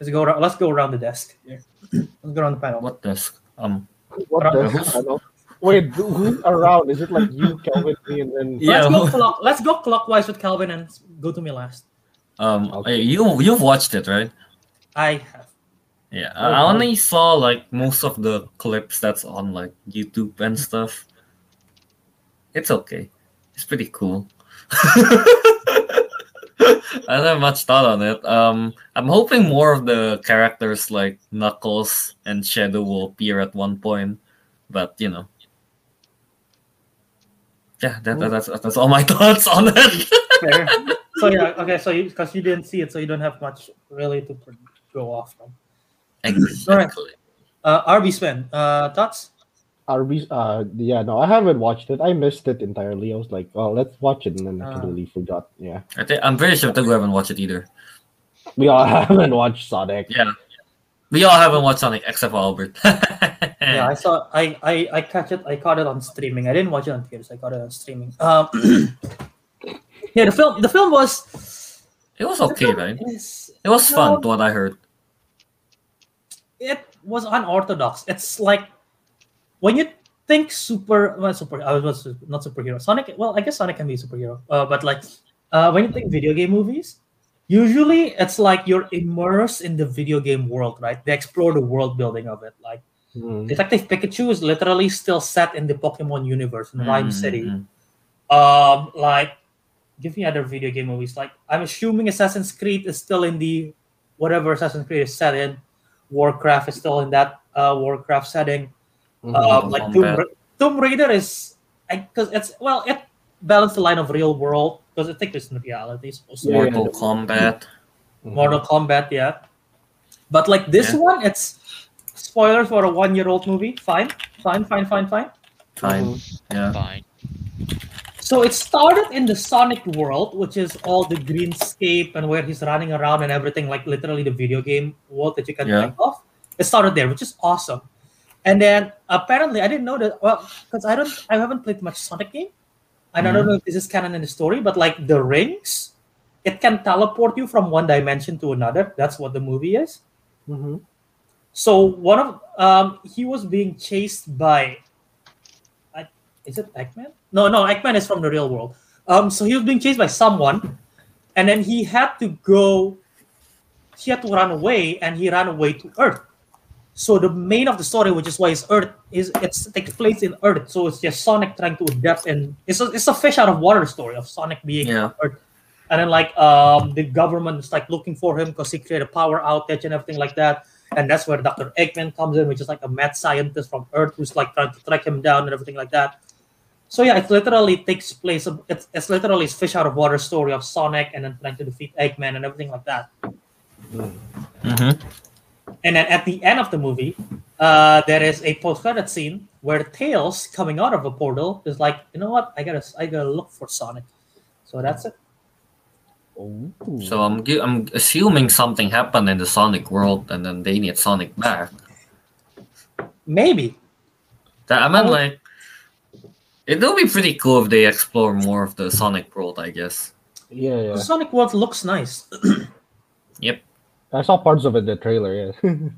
Let's go. ar- Let's go around the desk. Here. Let's go around the panel. what desk? Um, What the Who's- hell? Wait, who's around? Is it like you, Kelvin, me, and then Yeah. Let's go clock. Let's go clockwise with Kelvin and go to me last. um, Okay. you you've watched it, right? I have. Yeah, Oh, I wow. only saw like most of the clips that's on like YouTube and stuff. It's okay. It's pretty cool. I don't have much thought on it. Um, I'm hoping more of the characters like Knuckles and Shadow will appear at one point, but you know, yeah, that, that, that's that's all my thoughts on it. So yeah, okay. So because you, didn't see it, so you don't have much really to go off from. exactly. Uh, RB Sven, uh, thoughts? Arby's, uh, yeah, no, I haven't watched it. I missed it entirely. I was like, oh, let's watch it, and then I Ah. completely forgot. Yeah, I think I'm pretty sure Teguh haven't watched it either. we all haven't watched Sonic. Yeah. We all haven't watched Sonic except for Albert. Yeah, I saw. I, I I catch it. I caught it on streaming. I didn't watch it on theaters. I caught it on streaming. Um, yeah, the film. The film was. It was okay, right? is- It was fun, to what I heard. it was unorthodox. It's like when you think super, well, super. I was not superhero. Sonic. Well, I guess Sonic can be a superhero. Uh, but like uh, when you think video game movies, usually it's like you're immersed in the video game world, right? They explore the world building of it. Like Mhm. Detective Pikachu is literally still set in the Pokemon universe in Ryme Mm, City. mm, Um, like, give me other video game movies. Like, I'm assuming Assassin's Creed is still in the whatever Assassin's Creed is set in. Warcraft is still in that uh, Warcraft setting. Mhm. Um, like Tomb, Kombat. Ra- Tomb Raider is because it's well, it balanced the line of real world because it takes place in reality. Supposed to be. Yeah, Mortal yeah. Kombat. Mhm. Mortal Kombat, yeah. But like this Yeah. one, it's spoilers for a one-year-old movie. Fine, fine, fine, fine, fine. Time. Yeah. Fine. So it started in the Sonic world, which is all the greenscape and where he's running around and everything, like literally the video game world that you can Yeah. think of. It started there, which is awesome. And then apparently, I didn't know that. Well, because I don't, I haven't played much Sonic game, and I don't Mhm. know if this is canon in the story, but like the rings, it can teleport you from one dimension to another. That's what the movie is. Mhm. So one of um, he was being chased by, I, is it Eggman? No, no, Eggman is from the real world. Um, so he was being chased by someone, and then he had to go. He had to run away, and he ran away to Earth. So the main of the story, which is why it's Earth, is it's takes place in Earth. So it's just Sonic trying to adapt, and it's a, it's a fish out of water story of Sonic being Yeah. on Earth. And then like um, the government is like looking for him because he created a power outage and everything like that and that's where Dr. Eggman comes in, which is like a mad scientist from Earth who's like trying to track him down and everything like that. So yeah, it literally takes place. Of, it's, it's literally a fish out of water story of Sonic and then trying to defeat Eggman and everything like that. Mm-hmm. And then at the end of the movie, uh, there is a post-credit scene where Tails coming out of a portal is like, you know what? I gotta I gotta look for Sonic. So that's it. Ooh. So I'm I'm assuming something happened in the Sonic world, and then they need Sonic back. Maybe. That I mean, Oh. like, it will be pretty cool if they explore more of the Sonic world. I guess. yeah, yeah. The Sonic world looks nice. I saw parts of it in the trailer. Yeah.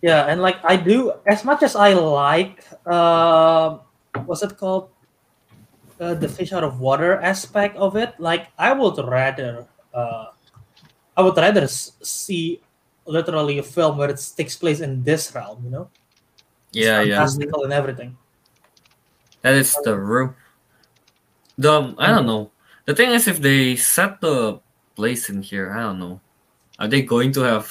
Yeah, and like I do, as much as I like, uh, what's it called, uh, the fish out of water aspect of it. Like I would rather, uh, I would rather see literally a film where it takes place in this realm. You know, It's Yeah, yeah. fantastical and everything. That is the room. The I don't know. The thing is, if they set the place in here, I don't know. Are they going to have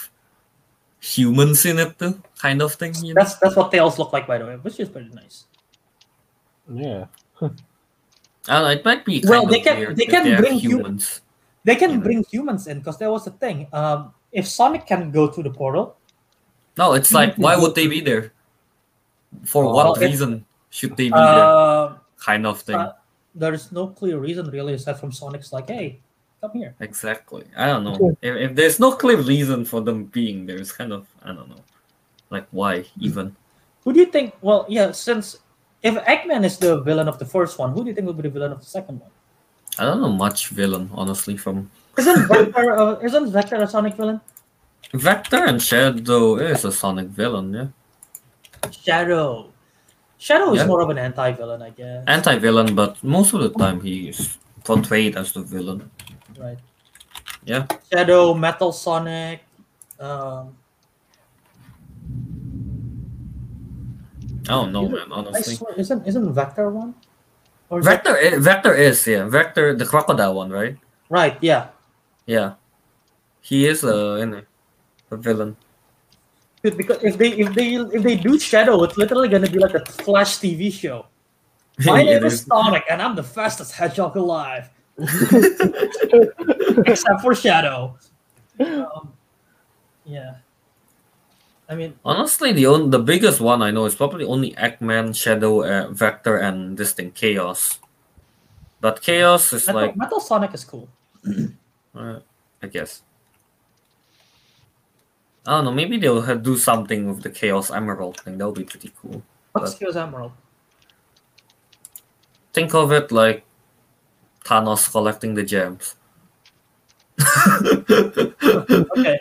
humans in it too? Kind of thing, you know? That's that's what tails look like, by the way, which is pretty nice. yeah. I don't know, it might be kind Well, of they can- weird they can have bring hu- humans. They can Yeah. bring humans in because there was a thing. Um, if Sonic can go through the portal, No, it's like why would they be there? For Oh, what reason should they be there? uh, Kind of thing. uh, there is no clear reason really aside from Sonic's like, hey, come here. Exactly. I don't know. If, if there's no clear reason for them being there, it's kind of I don't know. Like why even? Who do you think? Well, yeah, since if Eggman is the villain of the first one, who do you think will be the villain of the second one? I don't know much villain honestly from Isn't Vector? Uh, isn't Vector a Sonic villain? Vector and Shadow is a Sonic villain, yeah. Shadow. Shadow is Yeah. more of an anti-villain, I guess. Anti-villain, but most of the time he is portrayed as the villain. Right. Yeah. Shadow, Metal Sonic. Um, I don't know, Isn't- man. Honestly, swear, isn't isn't Vector one? Or is that- Vector, Vector is yeah. Vector, the crocodile one, right? right? Yeah. Yeah, he is a, you know, a villain. Because if they if they if they do Shadow, it's literally gonna be like a Flash TV show. My name is is. Sonic, and I'm the fastest hedgehog alive. Except for Shadow. Um, yeah. I mean, Honestly, the on, the biggest one I know is probably only Eggman, Shadow, uh, Vector, and this thing Chaos. But Chaos is Metal, like, Metal Sonic is cool. uh, I guess. I don't know. Maybe they'll have, do something with the Chaos Emerald thing. That'll be pretty cool. What's But- Chaos Emerald? Think of it like Thanos collecting the gems. Okay.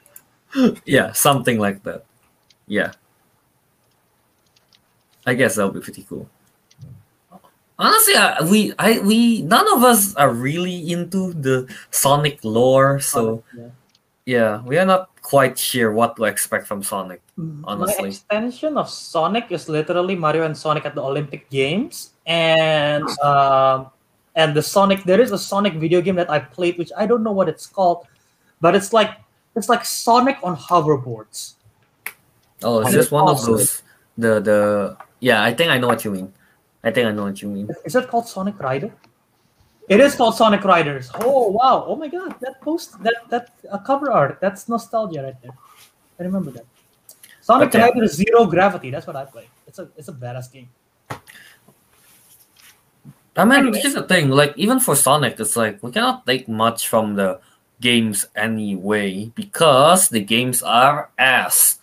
yeah, something like that. Yeah. I guess that'll be pretty cool. Honestly, I, we I we none of us are really into the Sonic lore, so Yeah. yeah, we are not quite sure what to expect from Sonic. My Honestly. extension of Sonic is literally Mario and Sonic at the Olympic Games, and um, and the Sonic. There is a Sonic video game that I played, which I don't know what it's called, but it's like it's like Sonic on hoverboards. Oh, it's Sonic just one of those the the yeah. I think I know what you mean. I think I know what you mean. Is it called Sonic Rider? It is called Sonic Riders. Oh wow! Oh my god! That post that that uh, cover art. That's nostalgia right there. I remember that. Sonic Okay. Rider Zero Gravity. That's what I play. It's a it's a badass game. I mean, Anyway. here's the thing. Like, even for Sonic, it's like we cannot take much from the games anyway because the games are ass.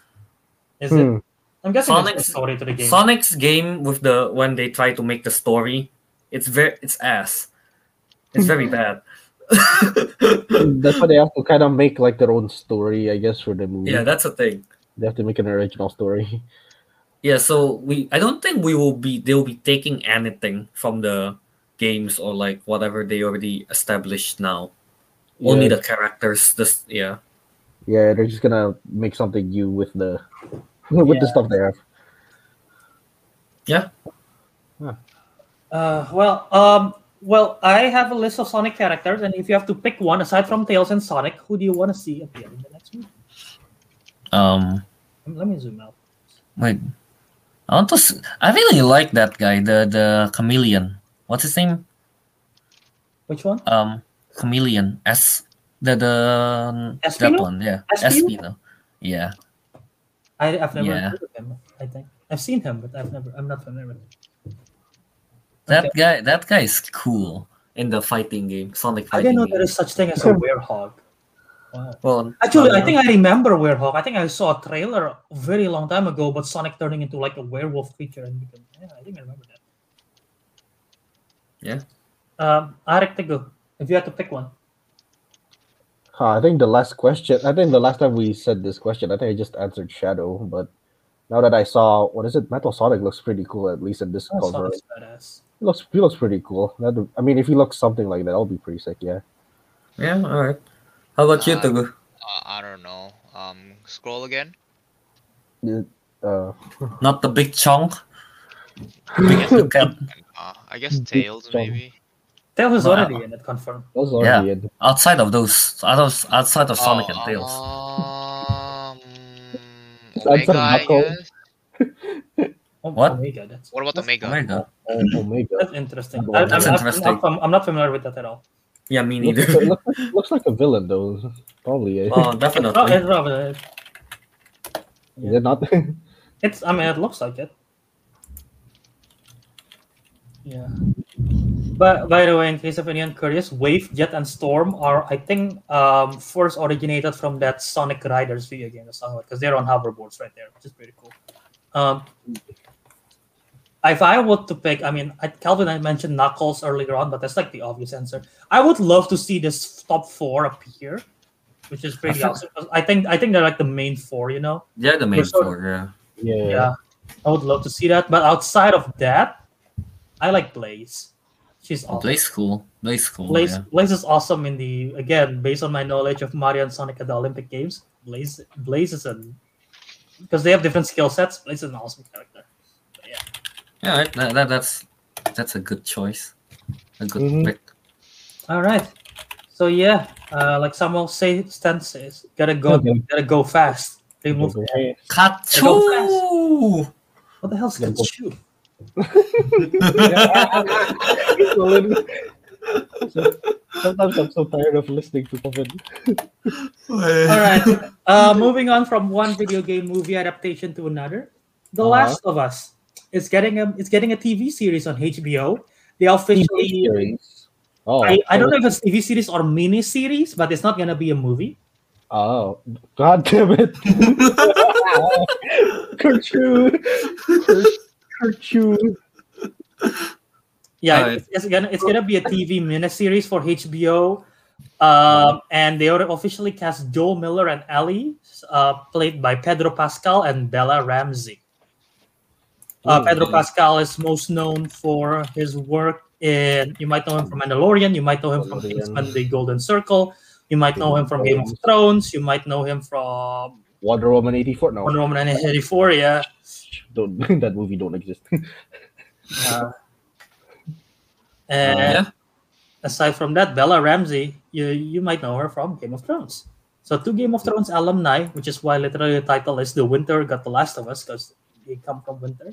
Is Hmm. it? I'm guessing Sonic's- story to the game. Sonic's game with the when they try to make the story, it's very it's ass. It's very bad. That's why they have to kind of make like their own story, I guess, for the movie. yeah, that's the thing. They have to make an original story. Yeah, so we I don't think we will be they'll be taking anything from the games or like whatever they already established now. Only the characters. This yeah. Yeah, they're just gonna make something new with the with the stuff they have. Yeah, uh, well, um, well, I have a list of Sonic characters, and if you have to pick one aside from Tails and Sonic, who do you want to see appear in the next movie? Um Let me zoom out. Wait, I want to. I really like that guy, the the chameleon. What's his name? Which one? Um, chameleon. S the the that one. Yeah, Espio? Espio. Yeah, I, I've never Yeah. heard of him. I think I've seen him, but I've never. I'm not familiar with him. that Okay. guy. That guy is cool in the fighting game, Sonic fighting. I fighting didn't know game. there is such thing as a werehog. Wow. Well, Actually, I don't think. I remember Werehog. I think I saw a trailer a very long time ago, but Sonic turning into like a werewolf creature and become. Yeah, I think I remember that. Yeah. Um, Ariq Teguh, if you had to pick one. Huh, I think the last question. I think the last time we said this question, I think I just answered Shadow. But now that I saw what is it, Metal Sonic looks pretty cool. At least in this Oh, cover, Sonic's badass. He looks he looks pretty cool. That, I mean, if he looks something like that, that'll be pretty sick. Yeah. Yeah. All right. How about you, Uh, Teguh? Uh, I don't know. Um, scroll again. Uh, Not the big chunk. I I guess tails maybe. Tails was Wow. already in it, confirmed. that was Yeah. in. outside of those, outside outside of Sonic and Oh, Tails. Um, Omega, I guess. Oh, What? Omega, that's, What about that's- Omega? Omega. Oh, Omega. That's interesting. That's I, I'm, I'm- interesting. I'm, not, I'm not familiar with that at all. Yeah, me neither. like, looks, like, looks like a villain though. Probably. eh? oh, definitely. it's, rather- Is it not? it's, I mean, it looks like it. Yeah. But by the way, in case of anyone curious, Wave, Jet, and Storm are, I think, um, first originated from that Sonic Riders video game, or something because they're on hoverboards right there, which is pretty cool. Um, if I were to pick, I mean, I, Kelvin, I mentioned Knuckles earlier on, but that's like the obvious answer. I would love to see this top four appear, which is pretty I awesome. 'cause I think I think they're like the main four, you know. Yeah, the main We're sort- four. Yeah. yeah. Yeah, I would love to see that. But outside of that, I like Blaze. She's awesome. Blaze cool. Blaze cool. Blaze, Yeah. Blaze is awesome in the again based on my knowledge of Mario and Sonic at the Olympic Games. Blaze, Blaze is an because they have different skill sets. Blaze is an awesome character. But yeah, Yeah, that, that, that's that's a good choice. A good Mm-hmm. Mhm. pick. all right. So yeah, uh, like Samuel say, Stan says, gotta go, Okay. gotta go fast. They move. Hey, Kachu! What the hell's Gotta go- Kachu? So- Sometimes I'm so tired of listening to Kelvin. All right. Uh, moving on from one video game movie adaptation to another, The Uh-huh. Last of Us is getting a it's getting a TV series on HBO. They officially Series. Oh, I, I don't know if it's TV series or mini series, but it's not gonna be a movie. Oh, god damn it! Gertrude, Gertrude. Yeah, it's, it's gonna it's gonna be a TV miniseries for HBO. Um, and they already officially cast Joel Miller and Ellie, uh, played by Pedro Pascal and Bella Ramsey. Uh. Pedro Pascal is most known for his work in. You might know him from Mandalorian. You might know him from Kingsman: The Golden Circle. You might know him from Game of Thrones. You might know him from Wonder Woman eighty four. No, Wonder Woman 1984. Yeah. Don't, that movie don't exist. Uh, and yeah. aside from that, Bella Ramsey, you you might know her from Game of Thrones. So two Game of Thrones alumni, which is why literally the title is "The Winter Got the Last of Us" because they come from Winter.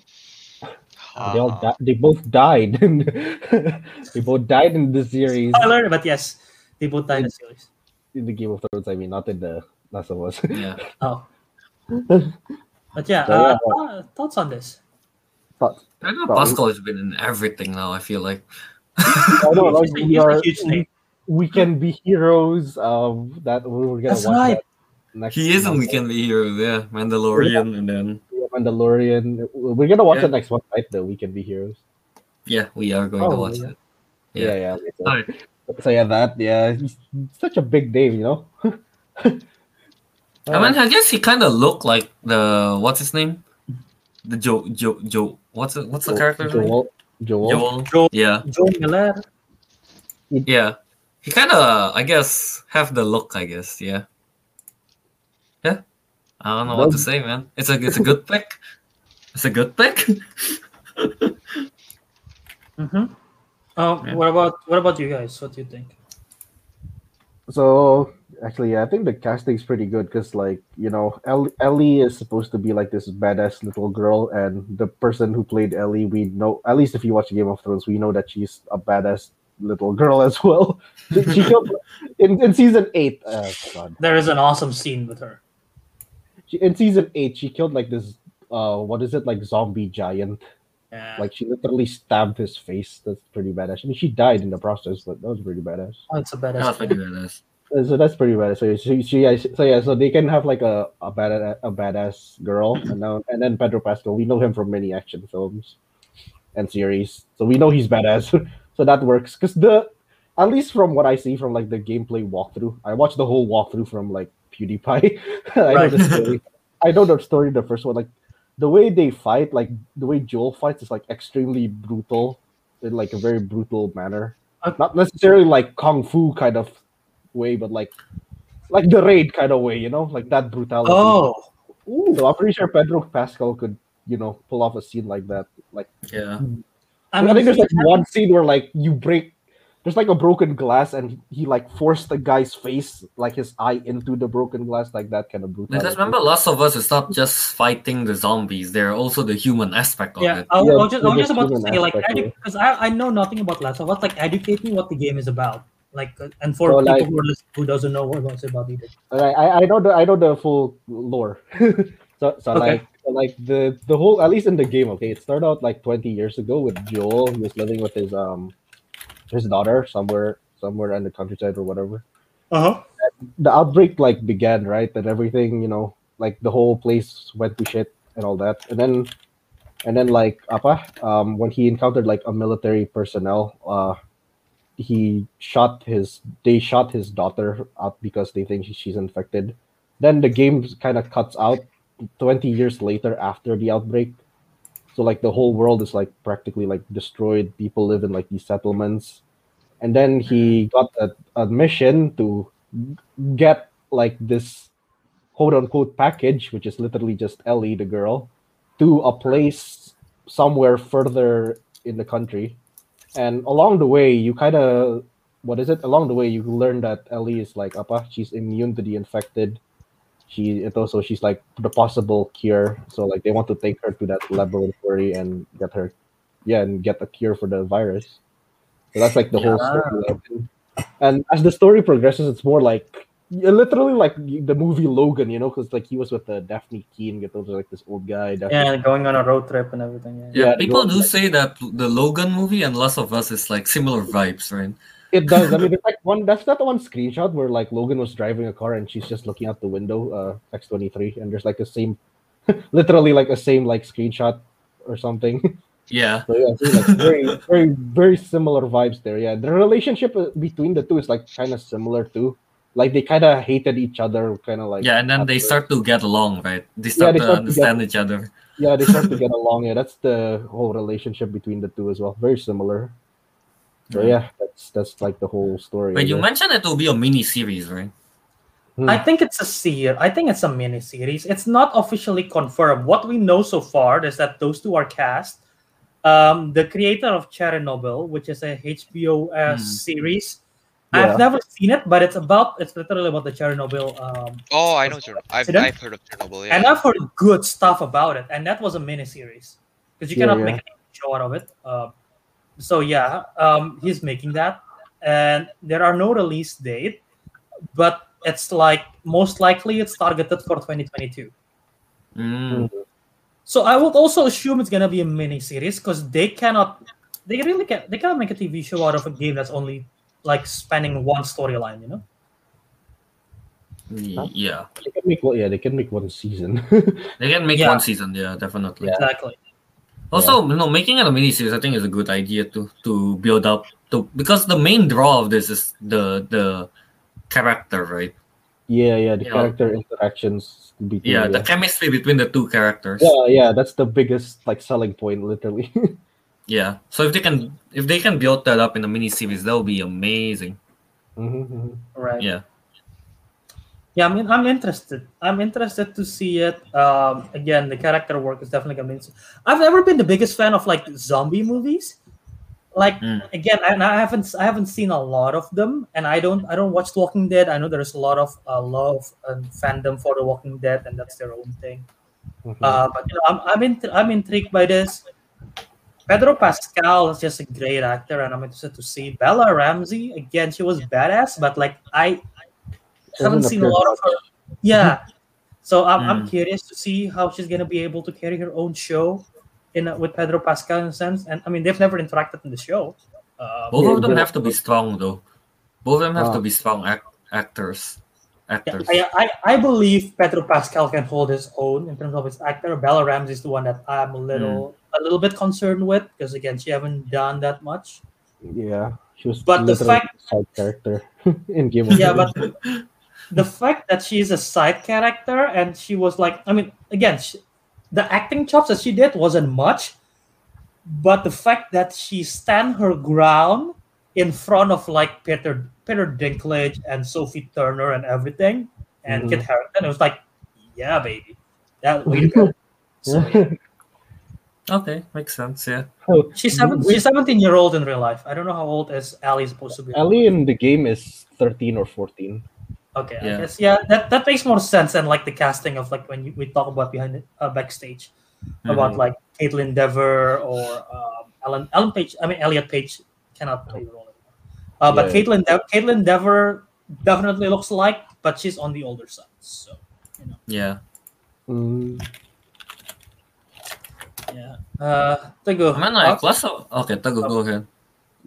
they all Uh, di- they both died. they both died in the series Spoiler, but yes, they both died in the series. in the Game of Thrones. I mean, not in the Last of Us. Yeah. Oh, but yeah, So, uh, yeah. uh, thoughts on this? But Pedro Well, Pascal has been in everything now. I feel like. I know, like we are, huge name. we can be heroes. Um, that we're gonna That's watch right. that next. He is in we can be Hero, yeah. Mandalorian, and then Yeah, Mandalorian. We're gonna watch Yeah. the next one, right? The We Can Be Heroes. yeah, we are going to Oh, watch yeah. it. Yeah, Yeah. yeah. so, so yeah, that yeah, he's such a big name, you know. I mean, I guess he kind of looked like the what's his name, the Joe Joe Joe. What's it? What's the character's name? Joel, Joel. Joel. Joel- Yeah, Joe Miller. yeah. He kind of, I guess, have the look. I guess, yeah. Yeah. I don't know what to say, man. It's a it's a good pick. It's a good pick. Mm-hmm. Oh, Yeah. what about what about you guys? What do you think? So actually, yeah, I think the casting's pretty good because, like, you know, Ellie, Ellie is supposed to be like this badass little girl, and the person who played Ellie, we know at least if you watch Game of Thrones, we know that she's a badass little girl as well. she she killed in, in season eight. Uh, God, There is an awesome scene with her. she, in season eight, she killed like this. Uh, what is it like zombie giant? Yeah. Like she literally stabbed his face. That's pretty badass. I mean, she died in the process, but that was pretty badass. oh, it's a badass. That's pretty badass. Uh, So that's pretty bad. So she, she yeah, so yeah, so they can have like a a bad a badass girl, and now and then Pedro Pascal. We know him from many action films and series, so we know he's badass. so that works because the at least from what I see from like the gameplay walkthrough, I watched the whole walkthrough from like PewDiePie. I know the story. I know the story. The first one, like the way they fight, like the way Joel fights, is like extremely brutal in like a very brutal manner. Okay. Not necessarily like kung fu kind of way, but like like the raid kind of way, you know, like that brutality. Oh, so I'm pretty sure Pedro Pascal could, you know, pull off a scene like that. Like Yeah. I, think there's like one scene where like you break. There's like a broken glass, and he like forced the guy's face, like his eye, into the broken glass, like that kind of brutality. Because remember, Last of Us is not just fighting the zombies. They're also the human aspect of yeah, it. I, Yeah, I was just, I was just about to say like aspect, yeah. because I, I know nothing about Last of Us. Like educate me what the game is about. Like uh, and for So, people like- who are who doesn't know what it's about either. I, I I know the I know the full lore. so so Okay. like so like the the whole at least in the game, okay, it started out like 20 years ago with Joel. He was living with his um his daughter somewhere somewhere in the countryside or whatever. Uh huh. The outbreak like began right, and everything you know like the whole place went to shit and all that, and then and then like apa um when he encountered like a military personnel uh he shot his they shot his daughter up because they think she's infected. Then the game kind of cuts out 20 years later after the outbreak. So like the whole world is like practically like destroyed. People live in like these settlements. And then he got a, a mission to get like this quote unquote package which is literally just ellie the girl to a place somewhere further in the country and along the way you kind of what is it along the way you learn that ellie is like apa she's immune to the infected she it also she's like the possible cure so like they want to take her to that laboratory and get her yeah, and get a cure for the virus. So that's like the whole story. And as the story progresses, it's more like yeah, literally like the movie Logan, you know, because like he was with uh, Dafne Keen, get over like this old guy. Dafne Yeah, going on a road trip and everything. Yeah. Yeah, Yeah, people the- do say that the Logan movie and Last of Us is like similar vibes, right? It does. I mean, it's like one. That's that one screenshot where like Logan was driving a car and she's just looking out the window, uh, X twenty three, and there's like the same, literally like a same like screenshot or something. Yeah. So yeah, so, like, very, very, very similar vibes there. Yeah, the relationship uh, between the two is like kind of similar too. Like they kind of hated each other, kind of like Yeah, and then they start to get along, right? They start they to start to understand each other. Yeah, they start to get along. Yeah, that's the whole relationship between the two as well. Very similar. So yeah, that's that's like the whole story. But you guess. mentioned it will be a mini series, right? I think it's a series. I think it's a mini series. It's not officially confirmed. What we know so far is that those two are cast. Um, the creator of Chernobyl, which is a HBO uh, Hmm. series. Yeah. I've never seen it, but it's about it's literally about the Chernobyl. Um, Oh, I know Chernobyl. I've, I've heard of Chernobyl. Yeah. and I've heard good stuff about it, and that was a mini series because you Yeah, cannot yeah. make a show out of it. Um, so yeah, um, he's making that, and there are no release date, but it's like most likely it's targeted for 2022. Mm. So I would also assume it's gonna be a mini series because they cannot, they really can't—they cannot make a TV show out of a game that's only like spanning one storyline. You know? Yeah. They can make one, yeah, they can make one season. They can make Yeah. one season, yeah, definitely. Yeah. Exactly. Also, you know, making it a mini series, I think, is a good idea to to build up to because the main draw of this is the the character, right? yeah, yeah, the You know. character interactions between Yeah, yeah. the chemistry between the two characters. yeah, yeah, that's the biggest like selling point, literally. Yeah. So if they can if they can build that up in a mini series, that would be amazing. Mhm, mhm. Right. Yeah. Yeah, I mean, I'm interested. I'm interested to see it. Um, again, the character work is definitely gonna be. interesting. I've never been the biggest fan of like zombie movies. Like Mm. again, and I haven't I haven't seen a lot of them, and I don't I don't watch Walking Dead. I know there's a lot of uh, love and fandom for The Walking Dead, and that's their own thing. Mhm. Uh, but you know, I'm I'm, int- I'm intrigued by this. Pedro Pascal is just a great actor, and I'm interested to see Bella Ramsey again. She was badass, but like I haven't seen a lot of her. Yeah, so I'm, I'm Mm. curious to see how she's gonna be able to carry her own show in a- with Pedro Pascal in a sense. And I mean, they've never interacted in the show. Uh, Both of them have to be strong though. Both of them have Ah. to be strong act- actors. yeah, Actors. I, I I believe Pedro Pascal can hold his own in terms of his actor. Bella Ramsey is the one that I'm a little Mm. A little bit concerned with because again, she haven't done that much. Yeah, she was But the fact- side character in Game of Yeah, but the fact that she's a side character and she was like, I mean, again, she, the acting chops that she did wasn't much, but the fact that she stand her ground in front of like Peter Peter Dinklage and Sophie Turner and everything, and Mhm. Kit Harington, it was like, yeah, baby, that way to go. So, Okay, makes sense. Yeah. Oh, she's seven, she's seventeen year old in real life. I don't know how old is Ellie supposed to be. Ellie in the game is thirteen or fourteen. Okay, Yeah. I guess yeah, that, that makes more sense than like the casting of like when you, we talk about behind it uh, backstage about Mhm. like Kaitlyn Dever or um, Ellen Ellen Page. I mean Elliot Page cannot play the role anymore. Uh, but Yeah. Kaitlyn De- Kaitlyn Dever definitely looks like, but she's on the older side. So Yeah. Mm, yeah, uh, Teguh, I mean, uh, like, last of, okay, Teguh, go ahead.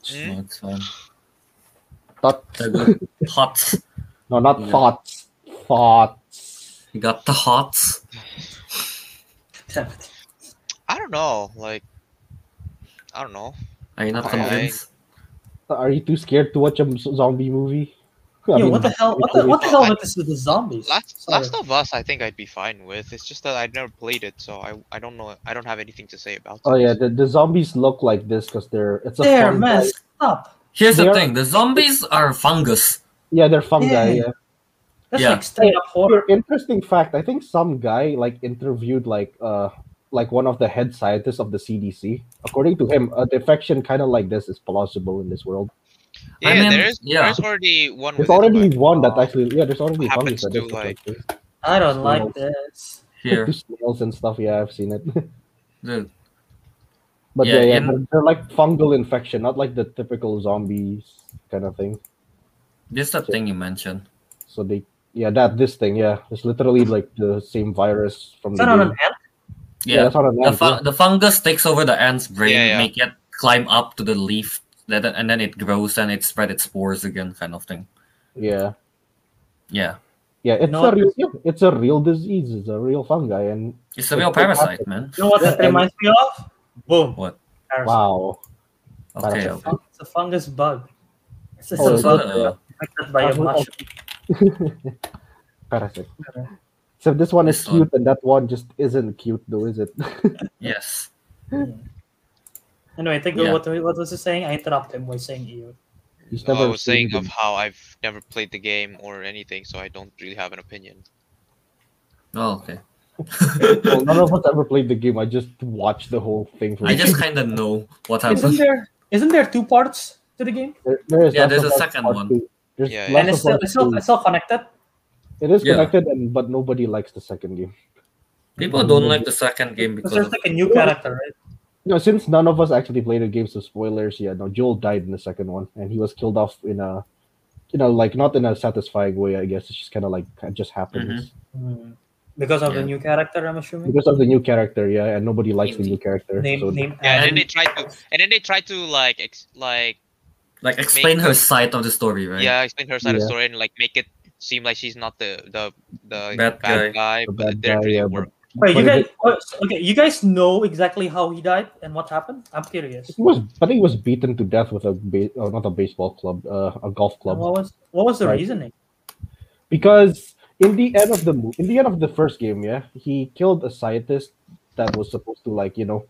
Hmm? No, it's fine. thought, Teguh, hot. no, not Yeah. thoughts. Thoughts. You got the hots. damn it. I don't know. Like, I don't know. Are you not I- convinced? Are you too scared to watch a zombie movie? I Yo, mean, what the hell? What the, what the hell with this with the zombies? Last Sorry. Last of Us, I think I'd be fine with. It's just that I've never played it, so I I don't know. I don't have anything to say about it. Oh yeah, the, the zombies look like this because they're it's a There, fungi. man, stop. Here's They the are- thing: the zombies are fungus. Yeah, they're fungi. Yeah. Yeah. That's Yeah. like straight up horror. Interesting fact. I think some guy like interviewed like uh like one of the head scientists of the CDC. According to him, a defection kind of like this is plausible in this world. Yeah, I mean, there's yeah. there's already one. There's with it, already but- one that actually yeah. There's already Happens fungus that to, like- I don't like this. Here, Two snails and stuff. Yeah, I've seen it. dude. But Yeah, yeah, yeah, they're, they're like fungal infection, not like the typical zombies kind of thing. This is the thing you mentioned. So they, yeah, that this thing, yeah, it's literally like the same virus from Is the that on an ant? Yeah, Yeah, that's on an the, ant, fu- yeah. the fungus takes over the ant's brain, Yeah, yeah. make it climb up to the leaf, that- and then it grows and it spread its spores again, kind of thing. yeah, Yeah, yeah. It's No, a real, it's a real disease. It's a real fungi, and it's a real It's parasite, man. You know what that reminds me of? Boom. What? Parasite. wow, Okay, okay. It's a fungus bug. It's a Oh, So, is so, uh, infected by a Oh, mushroom. parasite. Except this one is This one. cute, and that one just isn't cute, though, is it? yes. Anyway, I think Yeah. what, what was he saying? I interrupted him by saying EU. He's oh, No, never I was saying seen of how I've never played the game or anything, so I don't really have an opinion. Oh, okay. Well, none of us ever played the game. I just watched the whole thing. From I just kind of know what Isn't happened. there isn't there two parts to the game? There, there is Yeah, there's a second one. There's Yeah, yeah. and it's of still, it's still, it's still connected. It is Yeah. connected, and but nobody likes the second game. People don't like the second game Because because there's like a new character, right? No, since none of us actually played the game, so spoilers. Yeah, no, Joel died in the second one, and he was killed off in a, you know, like not in a satisfying way. I guess it's just kind of like it just happens Hmm. Because of the new character, I'm assuming. because of the new character. Yeah, and nobody likes the new character. Name, so name, Yeah, and then they try to, and then they try to like, ex- like, like explain her them- side of the story, right? yeah, explain her side of the story and like make it seem like she's not the the the Bad bad, guy, The but bad it didn't guy, yeah, work. Wait, you guys, oh, okay, you guys know exactly how he died and what happened? I'm curious. He was, I think, he was beaten to death with a ba- oh, not a baseball club, uh, a golf club. What was what was the Right. reasoning? because in the end of the mo- in the end of the first game, yeah, he killed a scientist that was supposed to like you know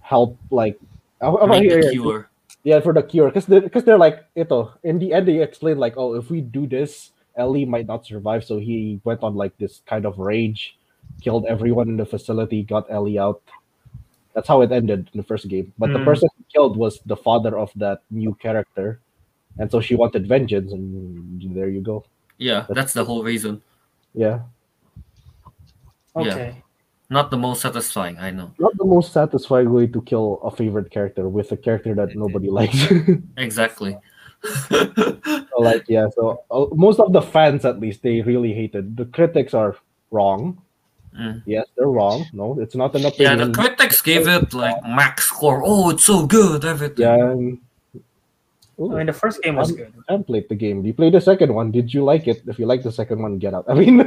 help like Make here, the cure. yeah for the cure because they, because they're like ito in the end they explain like oh if we do this Ellie might not survive so he went on like this kind of rage killed everyone in the facility got Ellie out that's how it ended in the first game but the Hmm. person he killed was the father of that new character and so she wanted vengeance and there you go Yeah, that's the whole reason. yeah Yeah. Okay. Not the most satisfying, I know. not the most satisfying way to kill a favorite character with a character that nobody likes. Exactly. So, like, yeah, so uh, most of the fans, at least, they really hated. The critics are wrong. Mm. Yes, they're wrong. No, it's not an opinion. Yeah, the critics gave it like max score. Oh, it's so good, everything. Yeah. and- Ooh, I mean, the first game was Um, good. I played the game. You played the second one. Did you like it? If you like the second one, get out. I mean,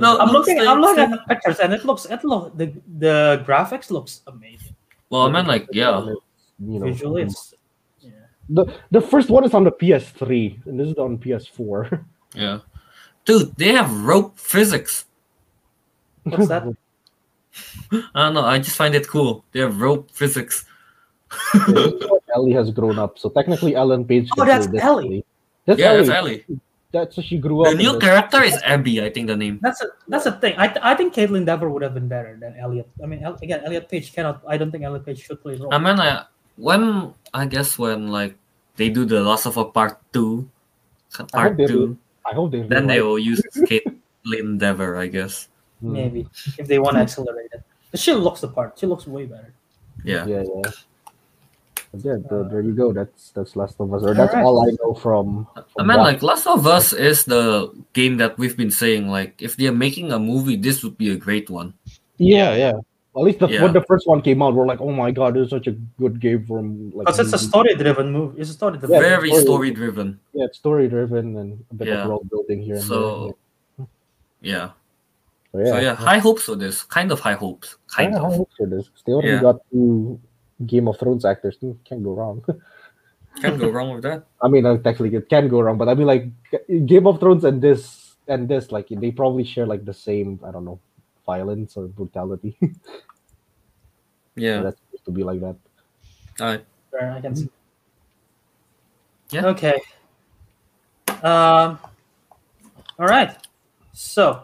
No, I'm looking. stay- I'm looking at the pictures, and it looks. It look the the graphics looks amazing. Well, I mean, like, yeah. You know, Visually, it's yeah. the the first one is on the PS3, and this is on PS4. Yeah. Dude, they have rope physics. What's that? I don't know. I just find it cool. They have rope physics. Ellie has grown up, so technically Ellen Page. Oh, that's play this Ellie. That's yeah, Ellie. that's Ellie. That's so she grew up. The new character is Abby, I think the name. That's a that's a thing. I, th- I think Kaitlyn Dever would have been better than Elliot. I mean, El- again, Elliot Page cannot. I don't think Elliot Page should play role. I mean, I, when I guess when like they do the Last of a Part Two, Part they Two, I hope they. then they will use Kaitlyn Dever, I guess. Hmm. Maybe if they want to accelerate it. But she looks the part. She looks way better. Yeah. Yeah, yeah. Yeah, the, there you go. That's that's Last of Us, or that's Alright. all I know from. I from mean, like. Last of Us is the game that we've been saying. Like, if they're making a movie, this would be a great one. yeah, yeah. At least the, Yeah. when the first one came out, we're like, oh my god, this is such a good game from like. Because it's a story-driven movie. It's a story-driven. Yeah, Very story- story driven. Yeah, it's story driven and a bit Yeah. of world building here and So, there. yeah. So, yeah. So yeah, high hopes for this. Kind of high hopes. Kind Yeah, I of. hope for this. They already Yeah. got two Game of Thrones actors. Hmm, Can't go wrong. Can't go wrong with that. I mean, technically it can go wrong, but I mean, like Game of Thrones and this and this, like they probably share like the same. I don't know, violence or brutality. Yeah. That's supposed to be like that. Alright. Sure, I can see. Yeah. Okay. Um. All right. So,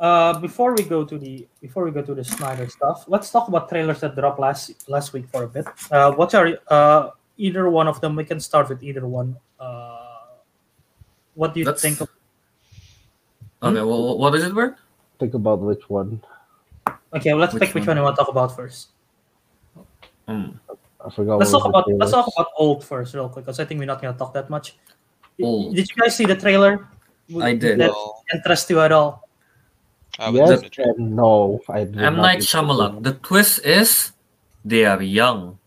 uh, before we go to the before we go to the Snyder stuff, let's talk about trailers that dropped last last week for a bit. Uh, what are uh either one of them? We can start with either one. Uh, what do you Let's- think? Of, Okay. Well, what is it, word? Think about which one. Okay, well, let's Which pick which one? one you want to talk about first. Hmm. I forgot. Let's talk about let's talk about old first, real quick, because I think we're not gonna talk that much. Old. Did you guys see the trailer? I did. That No, interest you at all? I Yes seen the trailer. and no. I did M not Night Shyamalan. The twist is they are young.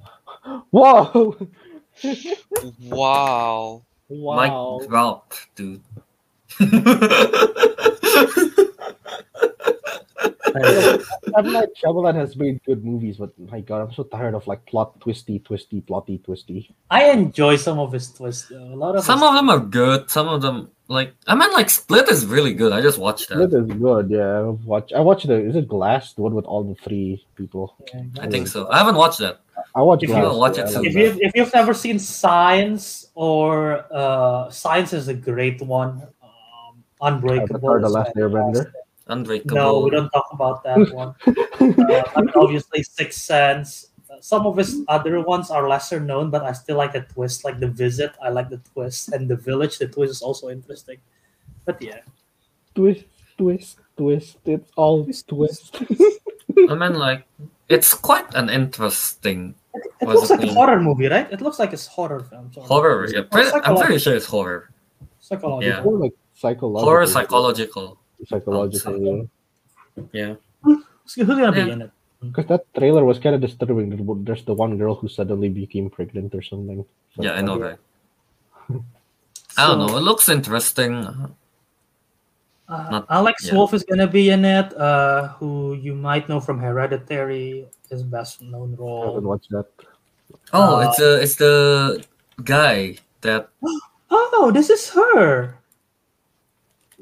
Whoa! Wow. wow. Mic drop, dude. M Night Shyamalan has made good movies, but my god, I'm so tired of like plot twisty, twisty, plotty, twisty. I enjoy some of his twists. Though. A lot of some his- of them are good. Some of them, like I mean, like Split is really good. I just watched That that. is good. Yeah, I've. I watched the. Is it Glass? The one with all the three people. Yeah, I think so. I haven't watched that. I watched If you watch yeah, it I soon. like If that. you if you've never seen Signs or uh, Signs is a great one. Um, Unbreakable. Avatar: The is Last Airbender. Unbreakable. No, we don't talk about that one. uh, and obviously, Sixth Sense. Uh, Some of his other ones are lesser known, but I still like the twist. Like The Visit, I like the twist, and The Village. The twist is also interesting. But yeah, Twist, twist, twist. It's all twist. I mean, like it's quite an interesting it What's looks it like a horror movie, right? It looks like it's horror film. sort of. horror. Yeah, pretty, I'm pretty sure it's horror. Psychological. Yeah. More like psychological. Horror, psychological. Psychological. I Yeah. Yeah. Who's who's gonna Yeah. be in it? Because that trailer was kind of disturbing. There's the one girl who suddenly became pregnant or something. So- Yeah, I know, right? I don't know. It looks interesting. Uh, Not- Alex yeah. Wolf is gonna be in it, uh, who you might know from Hereditary, his best known I haven't role. watched that. Oh, Uh, it's a, it's the guy that Oh, this is her.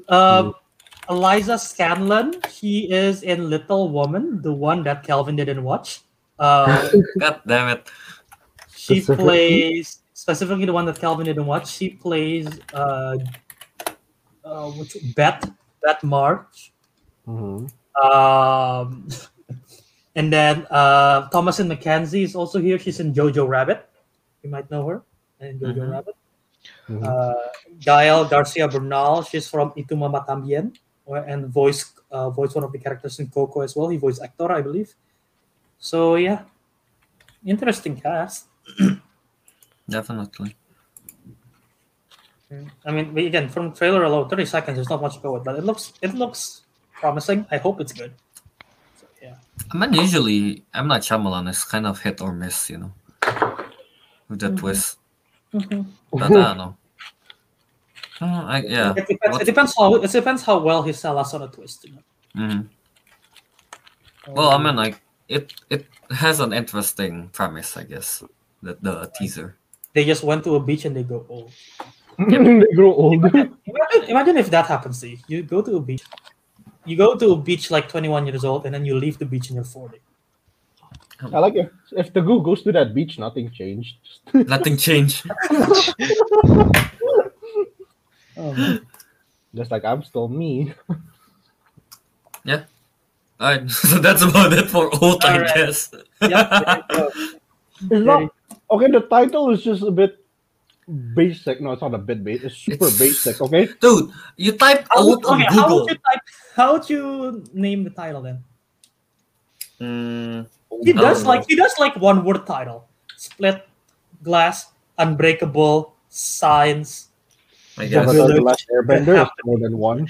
Uh, Hmm. Eliza Scanlen. She is in Little Woman, the one that Kelvin didn't watch. Uh, God damn it. she Specifically? plays specifically the one that Kelvin didn't watch. She plays uh, uh, what's it, Beth Beth March. Mhm. Um, and then uh, Thomasin McKenzie is also here. She's in Jojo Rabbit. You might know her. And Jojo Mhm. Rabbit. Mhm. Uh, Gael Garcia Bernal. She's from Y Tu Mama Tambien, or- and voice uh, voice one of the characters in Coco as well. He voiced actor, I believe. So yeah, interesting cast. Definitely. I mean, again, from trailer alone, thirty seconds. There's not much to go with, but it looks it looks promising. I hope it's good. So, yeah. I mean, usually I'm not Shyamalan It's kind of hit or miss, you know, with the Mhm. twist. Mhm. But I don't know. I, yeah. It depends. It depends how it depends how well he sells us on a twist. You know? mhm. Well, I mean, like it it has an interesting premise, I guess. The the teaser. they just went to a beach and they go, oh. they grow old. Imagine, imagine if that happens to you. You go to a beach, you go to a beach like 21 years old, and then you leave the beach and you're 40. I like if if the goo goes to that beach, nothing changed. Nothing changed. Oh, Just like I'm still me. Yeah. Alright, so that's about it for old, I Alright. guess. yeah, there you go. It's not okay. The title is just a bit basic. No, it's not a bit basic. It's super It's- basic. Okay. Dude, you type How would, old on okay, how would you type? How would you name the title then? Mm, He does like know. he does like one word title: split, glass, unbreakable, signs. I guess. Avatar: The Last Airbender is more than one.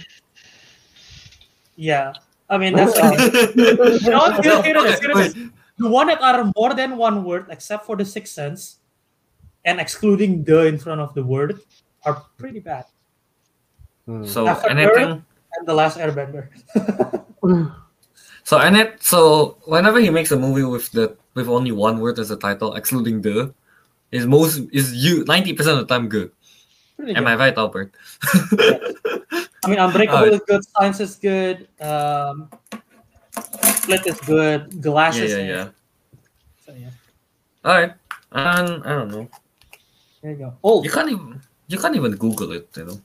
Yeah, I mean that's. You know, what? here, here it is. Okay, Here it is. The one that are more than one word, except for the sixth sense, and excluding the in front of the word, are pretty bad. Hmm. So After anything And the last Airbender. So and it so whenever he makes a movie with the with only one word as a title, excluding the, is most is you ninety percent of the time good. Pretty Am good. I right, Albert? I mean, Unbreakable Alright. is good. Signs is good. Um, Split is good. Glasses. yeah, is yeah, yeah. So, yeah. All right, and I don't know. There you go. Old. You can't even you can't even Google it. You know.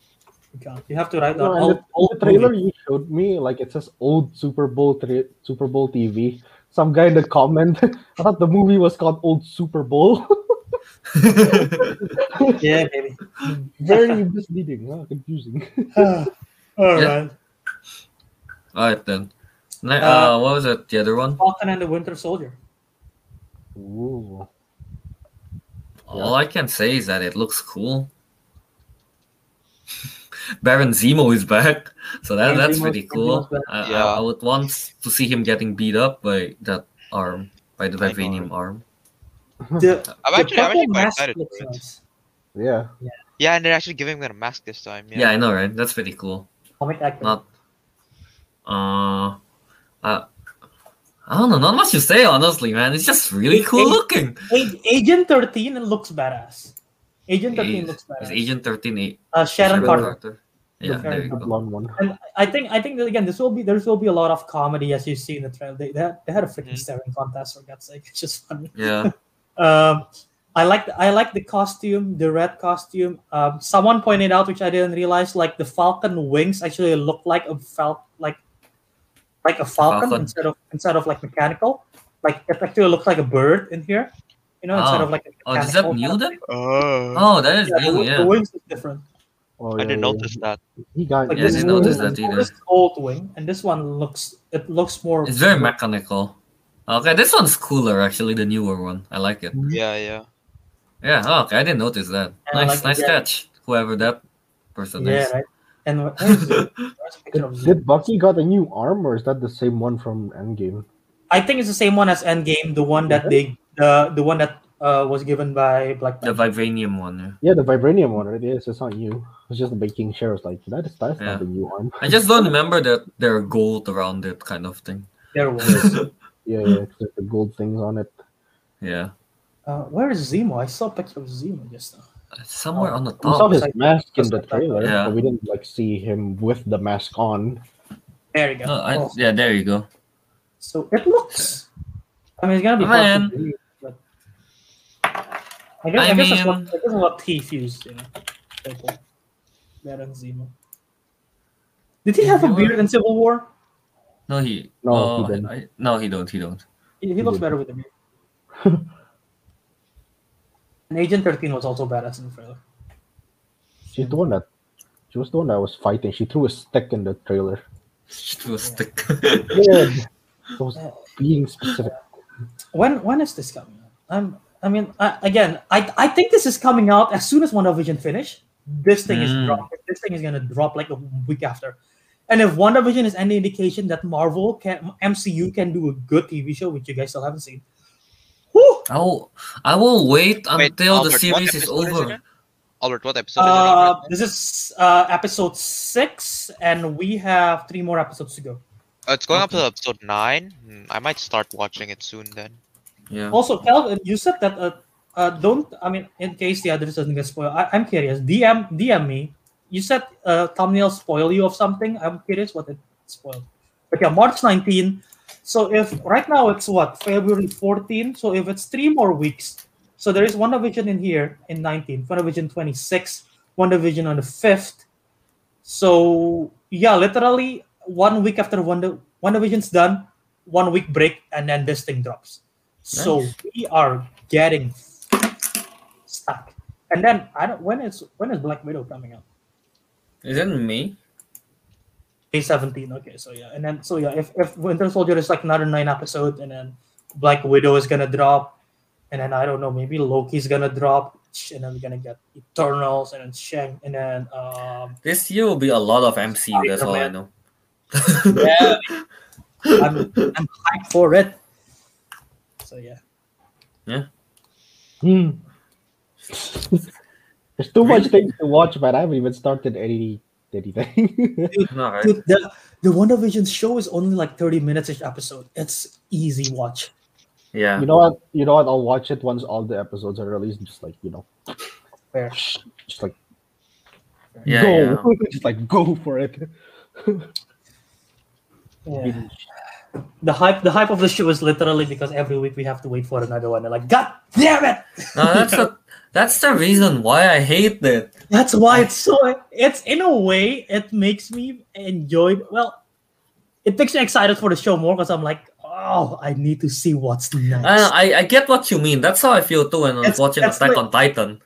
You can't. You have to write No, down and old, the, old the trailer movie. you showed me, like it says old Super Bowl tra- Super Bowl TV. Some guy in the comment, I thought the movie was called Old Super Bowl. Yeah, maybe. Very misleading, huh? confusing. All Yeah. right. All right then. Uh, uh, what was it? The other one? Falcon and the Winter Soldier. Ooh. All I can say is that it looks cool. Baron Zemo is back, so that, Yeah, that's Zemo's- pretty cool. I, I- Yeah. I, would want to see him getting beat up by that arm, by the I know, vibranium arm. The, I'm the actually, I'm actually quite mask excited looks for it. nice. Yeah. Yeah, and they're actually giving them a mask this time. Yeah. Yeah. I know, right? That's pretty cool. Comic actor. Not, uh, uh, I don't know, not much to say, honestly, man. It's just really cool Hey, looking. A- Agent 13 looks badass. Agent 13 Is- looks is badass. Agent 13 a uh, Sharon Carter. Yeah, The there you go. blonde one. And I think I think that again this will be there will be a lot of comedy as you see in the trailer. They, they, had, they had a freaking Mhm. staring contest for God's sake. It's just funny. Yeah. Um, I like the, I like the costume, the red costume. Um, someone pointed out, which I didn't realize, like the falcon wings actually look like a fal like like a falcon, Falcon. instead of instead of like mechanical. Like it actually looks like a bird in here, you know, instead Oh. of like a Oh, is that new then? Oh. Oh, that is Yeah, the, new, the yeah. wings is different. Oh, I didn't yeah. notice that. He got. Like Yeah, I this, didn't notice this, that either. this is old wing, and this one looks it looks more. It's very mechanical. Okay, this one's cooler actually, the newer one. I like it. Yeah, yeah. Yeah, oh, okay, I didn't notice that. And Nice, like nice catch. Whoever that person Yeah, is. Yeah, right. And wh- the- where's the picture of Did, did Bucky got a new arm, or is that the same one from Endgame? I think it's the same one as Endgame, the one that they the the one that uh, was given by Black The Panther. vibranium one. Yeah. Yeah, the vibranium one, right? Yes, it's not new. It's just the making sure. It's like that is that's Yeah. not the new arm. I just don't remember that there are gold around it, kind of thing. There was. Yeah, yeah, it's like the gold things on it. Yeah, uh, where is Zemo? I saw a picture of Zemo just now. It's somewhere on the top. We saw top. his like- mask in the trailer, Yeah. but we didn't like see him with the mask on. There you go. No, I, Oh, yeah, there you go. so it looks. I mean, it's gonna be hard Man. to believe, but I guess I I, guess that's what mean- I guess that's what he fused, you know. Purple. Baron Zemo. Did he have a beard were- in Civil War? No, he. No, oh, he didn't. I, no, he don't. He don't. He, he looks did. better with a beard. and Agent 13 was also badass in the trailer. She's the one that she was the one that was fighting. She threw a stick in the trailer. She threw a stick. Yeah, it was being specific. When when is this coming out? I'm I mean I, again I I think this is coming out as soon as WandaVision finish. This thing is Mm. dropping. This thing is gonna drop like a week after. And if WandaVision is any indication that Marvel can MCU can do a good TV show, which you guys still haven't seen. Whew, I will. I will wait Wait, until Albert, the series is over. it? Albert, what episode is it? uh, on? this is uh, episode six, and we have three more episodes to go. Uh, it's going up to episode nine. Hmm, I might start watching it soon then. Yeah. Also, Kelvin, you said that uh, uh, don't. I mean, in case the others doesn't get spoiled, I, I'm curious. DM DM me. You said uh, thumbnail spoil you of something. I'm curious what it spoiled. But yeah, March 19. So if right now it's what February 14. So if it's three more weeks, so there is WandaVision in here in 19, WandaVision 26, WandaVision on the 5th. So yeah, literally one week after one WandaVision's done, one week break, and then this thing drops. So we are getting stuck. And then I don't when is when is Black Widow coming out? Is it me? May 17. Okay, so yeah. And then so yeah, if, if Winter Soldier is like another nine episode and then Black Widow is gonna drop, and then I don't know, maybe Loki's gonna drop, and then we're gonna get Eternals and then Shang and then um This year will be a lot of MCU. That's all I know. yeah I'm I'm hyped for it. So yeah. yeah. Hmm. There's too much things to watch, but I haven't even started any anything. No, right? Dude, the the WandaVision show is only like 30 minutes each episode. It's easy watch. Yeah. you know what? You know what? I'll watch it once all the episodes are released. Just like you know, Fair. just like Yeah, go, yeah. just like go for it. Yeah. The hype the hype of the show is literally because every week we have to wait for another one. They're like, God damn it! No, that's a, that's the reason why I hate it. That's why it's so it's in a way it makes me enjoy well it makes me excited for the show more because I'm like, oh, I need to see what's next. I, I I get what you mean. That's how I feel too when I was watching that's Attack like- on Titan,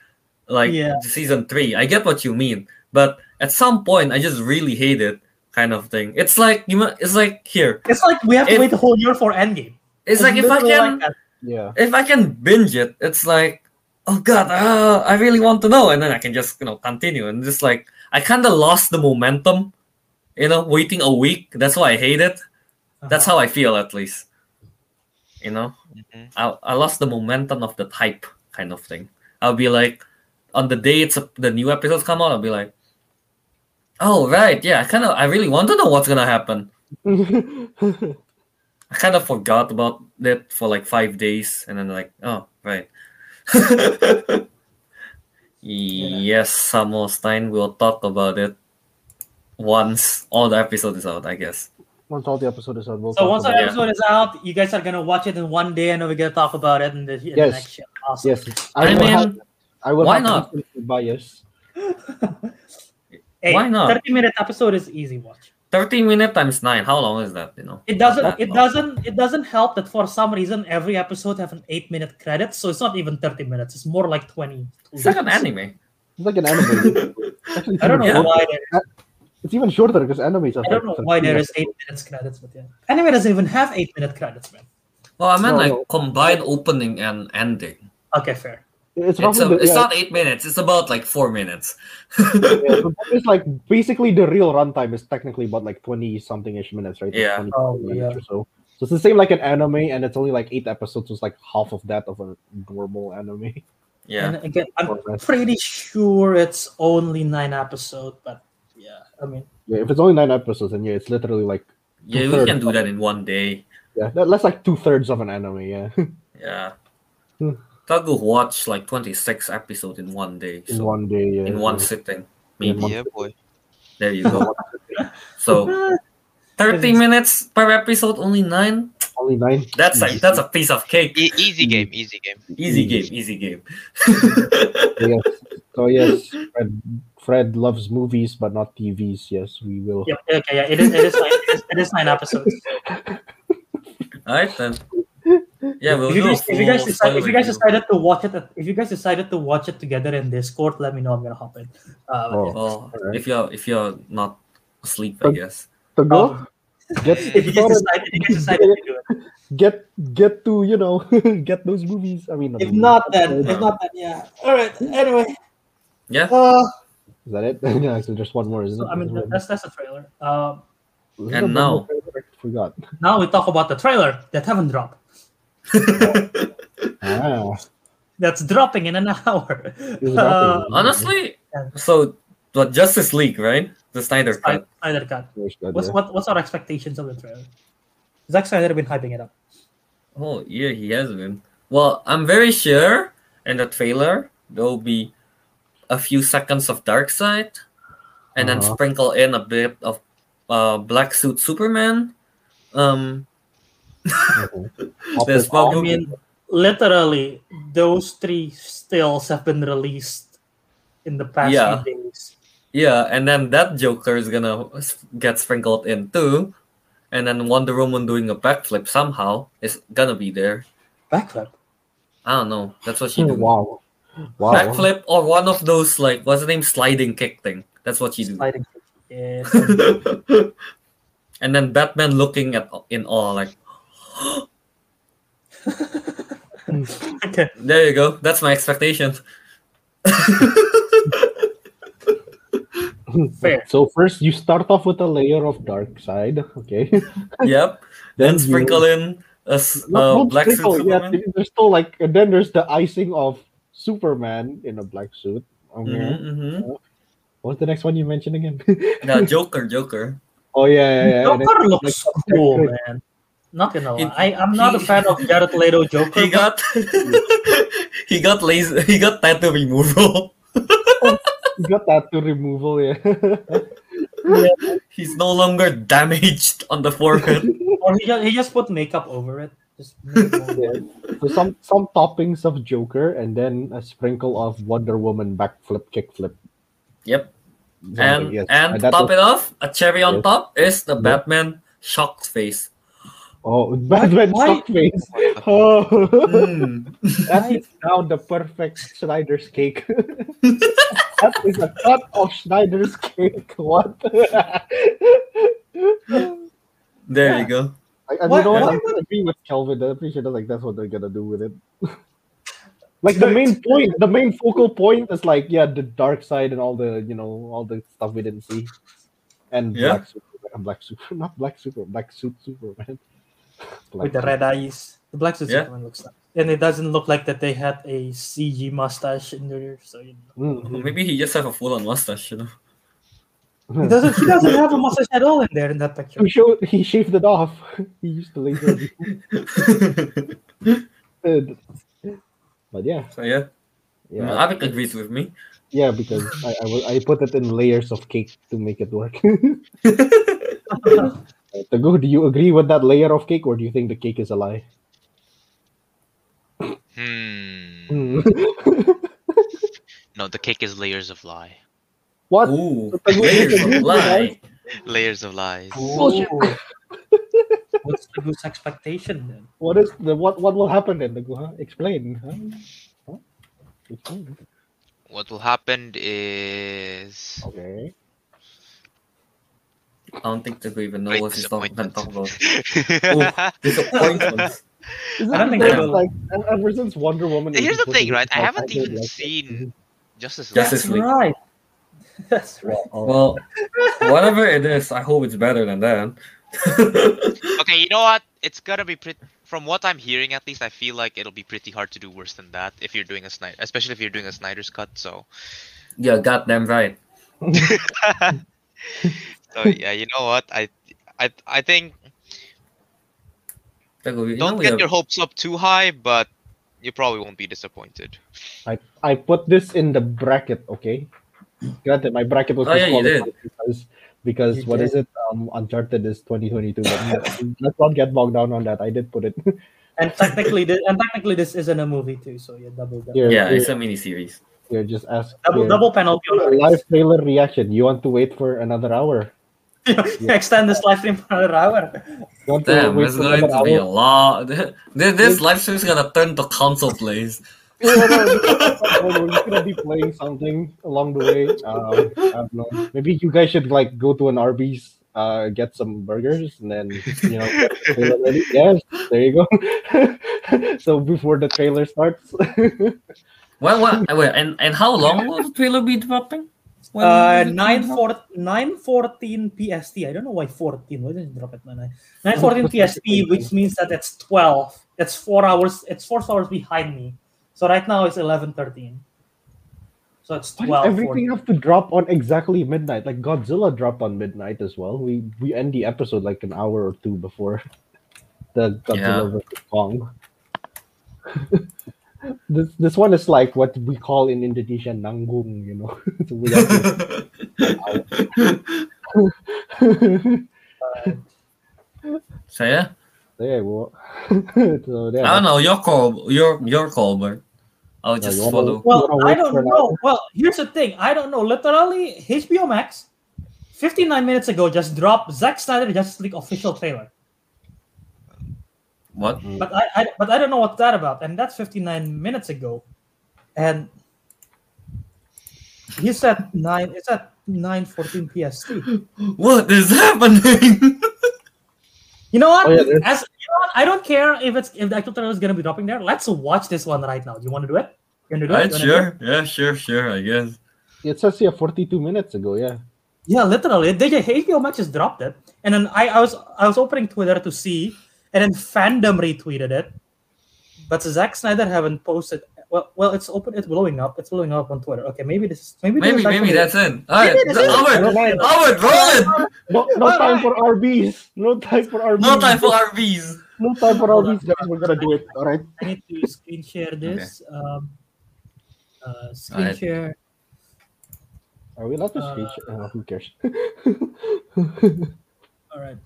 like Yeah. season three. I get what you mean, but at some point, I just really hate it kind of thing. It's like you. mu- It's like here. It's like we have to If- wait a whole year for Endgame. It's like if I can, like. Yeah. if I can binge it, it's like, oh god, uh, I really want to know, and then I can just you know continue, and just like I kind of lost the momentum, you know, waiting a week. That's why I hate it. That's Uh-huh. how I feel at least. You know, Mhm. I I lost the momentum of the hype kind of thing. I'll be like, on the day it's a, the new episodes come out, I'll be like, oh right, yeah, I kind of I really want to know what's gonna happen. I kind of forgot about it for like five days, and then like, oh right. Yes, Samuel Stein. We'll talk about it once all the episode is out, I guess. once all the episode is out, we'll So once about our Yeah. episode is out, you guys are gonna watch it in one day, and then we're gonna talk about it in the, in the Yes. next show. Awesome. Yes, I will mean, have, I will why have not? bias. Hey, Why not? Thirty minute episode is easy watch. Thirty minute times nine. How long is that? You know. It doesn't. It long. doesn't. It doesn't help that for some reason every episode have an eight minute credit, so it's not even thirty minutes. It's more like twenty. It's like an anime. It's like an anime. Actually, it's I don't know even Yeah. why. shorter. There, It's even shorter because animes are I don't like know why there is eight minutes credits, but yeah, anime doesn't even have eight minute credits, man. Well, I meant No, like no. combined opening and ending. Okay, fair. It's, It's, a, the- it's yeah, not eight minutes. It's about like four minutes. yeah, it's like basically the real runtime is technically about like twenty something ish minutes, right? Like Yeah. 20 Oh, minutes yeah. or so. So it's the same like an anime, and it's only like eight episodes. So it's like half of that of a normal anime. yeah. And again, I'm pretty sure it's only nine episodes, but yeah, I mean, Yeah, if it's only nine episodes, then yeah, it's literally like Yeah, we can do that in one day. Yeah, that, that's like two thirds of an anime. Yeah, Yeah. Hmm. Teguh watch like 26 episodes in one day. in one day. Yeah, in one yeah. sitting. Maybe. one- Yeah, boy. There you go. so 30 minutes per episode, only nine. Only nine. That's like that's a piece of cake. E- easy game, mm. easy game. Easy game, easy game. yes. So yes, Fred, Fred loves movies but not TVs. Yes, we will. yep, okay, yeah, it is. It is nine. It is, it is nine episodes. Alright then. Yeah, we'll if you guys, if you guys, decide, if you guys spoiler decided to watch it, if you guys decided to watch it together in Discord, let me know. I'm gonna hop in. Uh, Oh. review. Oh, Alright. if you're if you're not asleep, I guess. To go, um, get if you guys started, if you guys decided to do it. get get to you know get those movies. I mean, If movies. not, then if not, then yeah. All right. Anyway, Yeah. uh, is that it? yeah, so just one more, isn't so, it? I mean that- that's that's the trailer. Um, Isn't And now- more trailer? I forgot. now we talk about the trailer that haven't dropped. Ah, That's dropping in an hour. Uh, Honestly, Yeah. so what Justice League, right? The Snyder cut. Snyder Cut. What's what, what's our expectations of the trailer? Zack Snyder been hyping it up. Oh yeah, he has been. Well, I'm very sure in the trailer there will be a few seconds of Darkseid, and then Uh-huh. sprinkle in a bit of uh, Black Suit Superman. Um, Mm-hmm. Okay. There's I mean, literally, those three stills have been released in the past Yeah. few days. yeah, and then that Joker is gonna get sprinkled in too, and then Wonder Woman doing a backflip somehow is gonna be there. Backflip. I don't know. That's what she hmm, do. wow, wow. Backflip or one of those like what's the name sliding kick thing. That's what she do. Sliding. Yeah. and then Batman looking at in awe, like okay. there you go. That's my expectation. Fair. So first you start off with a layer of Darkseid, okay? yep. Then you- sprinkle in a s- Not- uh, not black suit yeah, Superman. there's still like, and then there's the icing of Superman in a black suit. Okay. Mhm, mhm. What's the next one you mentioned again? The Joker, Joker. oh yeah, yeah, yeah. Joker then, looks like, cool, man. Not gonna He- lie. I, I'm not a fan of Jared Leto Joker. He got he got laser. He got tattoo removal. you got tattoo removal, yeah. but- He's no longer damaged on the forehead. or he just, he just put makeup over it. Just make it Yeah. So some some toppings of Joker and then a sprinkle of Wonder Woman backflip kickflip. Yep. Something, And yes. and to that top was- it off, a cherry on Yes. top is the Yeah. Batman shocked face. Oh, Batman Why- suck face. Oh, Mm. that is now the perfect Snyder's cake. that is a cut of Snyder's cake. What? There Yeah. you go. I, and Why- you know what? why I'm gonna agree with Kelvin. I'm pretty sure that, like that's what they're gonna do with it. like the main point, the main focal point is like yeah, the Darkseid and all the you know all the stuff we didn't see, and Yeah. black Superman, black super, not black super, black suit Superman. Black with the suit. red eyes. The black suit Yeah. Superman looks like, and it doesn't look like that they had a CG mustache in there. So you know. Mhm. Maybe he just have a full on mustache, you know. he doesn't. He doesn't have a mustache at all in there in that picture. He showed he shaved it off. he used to laser. it. but yeah, so yeah, yeah, Ariq agrees with me. yeah. Because I, I I put it in layers of cake to make it work. Teguh, do you agree with that layer of cake, or do you think the cake is a lie? Hmm. No, the cake is layers of lie. what? Ooh, So layers of disagrees lie. Layers of lies. Ooh. What's the goose expectation then? What is the what? What will happen then? Teguh, huh? Explain. Huh? Huh? Explain. What will happen is Okay. I don't think they even know Great what he's talking gonna disappointment. talk. Oh, Disappointments. Is I don't think because, I like ever since Wonder Woman? Here's the thing, right? I haven't did, even like, seen Justice League. Justice That's League. right. That's right. Uh, well, whatever it is, I hope it's better than that. Okay, you know what? It's gonna be pretty. From what I'm hearing, at least, I feel like it'll be pretty hard to do worse than that if you're doing a Snyder, especially if you're doing a Snyder's cut. So, yeah, goddamn right. So yeah, you know what? I, I, I think you don't know get have- your hopes up too high, but you probably won't be disappointed. I I put this in the bracket. Okay. Granted, my bracket was Oh, yeah, you disqualified because because You what did. is it? Um, Uncharted is 2022. But let's not get bogged down on that. I did put it. And technically, this, and technically, this isn't a movie too. So yeah, double double. Here, Yeah, it's a mini series. here, just ask. Double, here. double penalty on our live trailer reaction. You want to wait for another hour? Extend this live stream for another hour. You want to Damn, wait it's going to be a lot. This, this live stream is gonna turn to console plays. Yeah, no, no, We're gonna be playing something along the way. Um, I don't know. Maybe you guys should like go to an Arby's, uh, get some burgers, and then you know get ready. Yes, there you go. so before the trailer starts, Well, what? Wait, and and how long will the trailer be dropping? When Uh, will it nine drop? four nine fourteen PST. I don't know why fourteen. Why didn't it drop at nine nine fourteen PST, which means that it's twelve. It's four hours. It's four hours behind me. So right now it's eleven thirteen. So it's why twelve. does everything have to drop on exactly midnight? Like Godzilla dropped on midnight as well. We we end the episode like an hour or two before the Godzilla Yeah. versus Kong. this this one is like what we call in Indonesia nanggung, you know. so we have to- so yeah, there, well, so there. I don't know. Your call. Your your call, Bert. I'll just you wanna- follow. Well, I don't know. Well, here's the thing. I don't know. Literally, HBO Max, 59 minutes ago, just dropped Zack Snyder Justice League official trailer. What? Mm-hmm. But I, I but I don't know what's that about, and that's 59 minutes ago, and he said nine. It's at 9:14 PST. What is happening? You know what? Oh, yeah, As you know what? I don't care if it's if the actual trailer is gonna be dropping there. Let's watch this one right now. Do you want to do it? You want to do it? Right, You wanna do it? sure. Yeah, sure, sure. I guess. It says here 42 minutes ago. Yeah. Yeah, literally. They just HBO Max just dropped it, and then I, I was I was opening Twitter to see, and then fandom retweeted it, but Zack Snyder haven't posted. Well, well, it's open. It's blowing up. It's blowing up on Twitter. Okay, maybe this is maybe Maybe, maybe that's it. All right, Maybe this Albert, Never. Albert, roll it. No, no time for Arby's. No time for Arby's. No time for RVs. No time for Arby's, guys. We're gonna do it. All right. I need to screen share this. Um, uh, screen Alright. share. Are we allowed to Uh, speak? Uh, who cares? All right.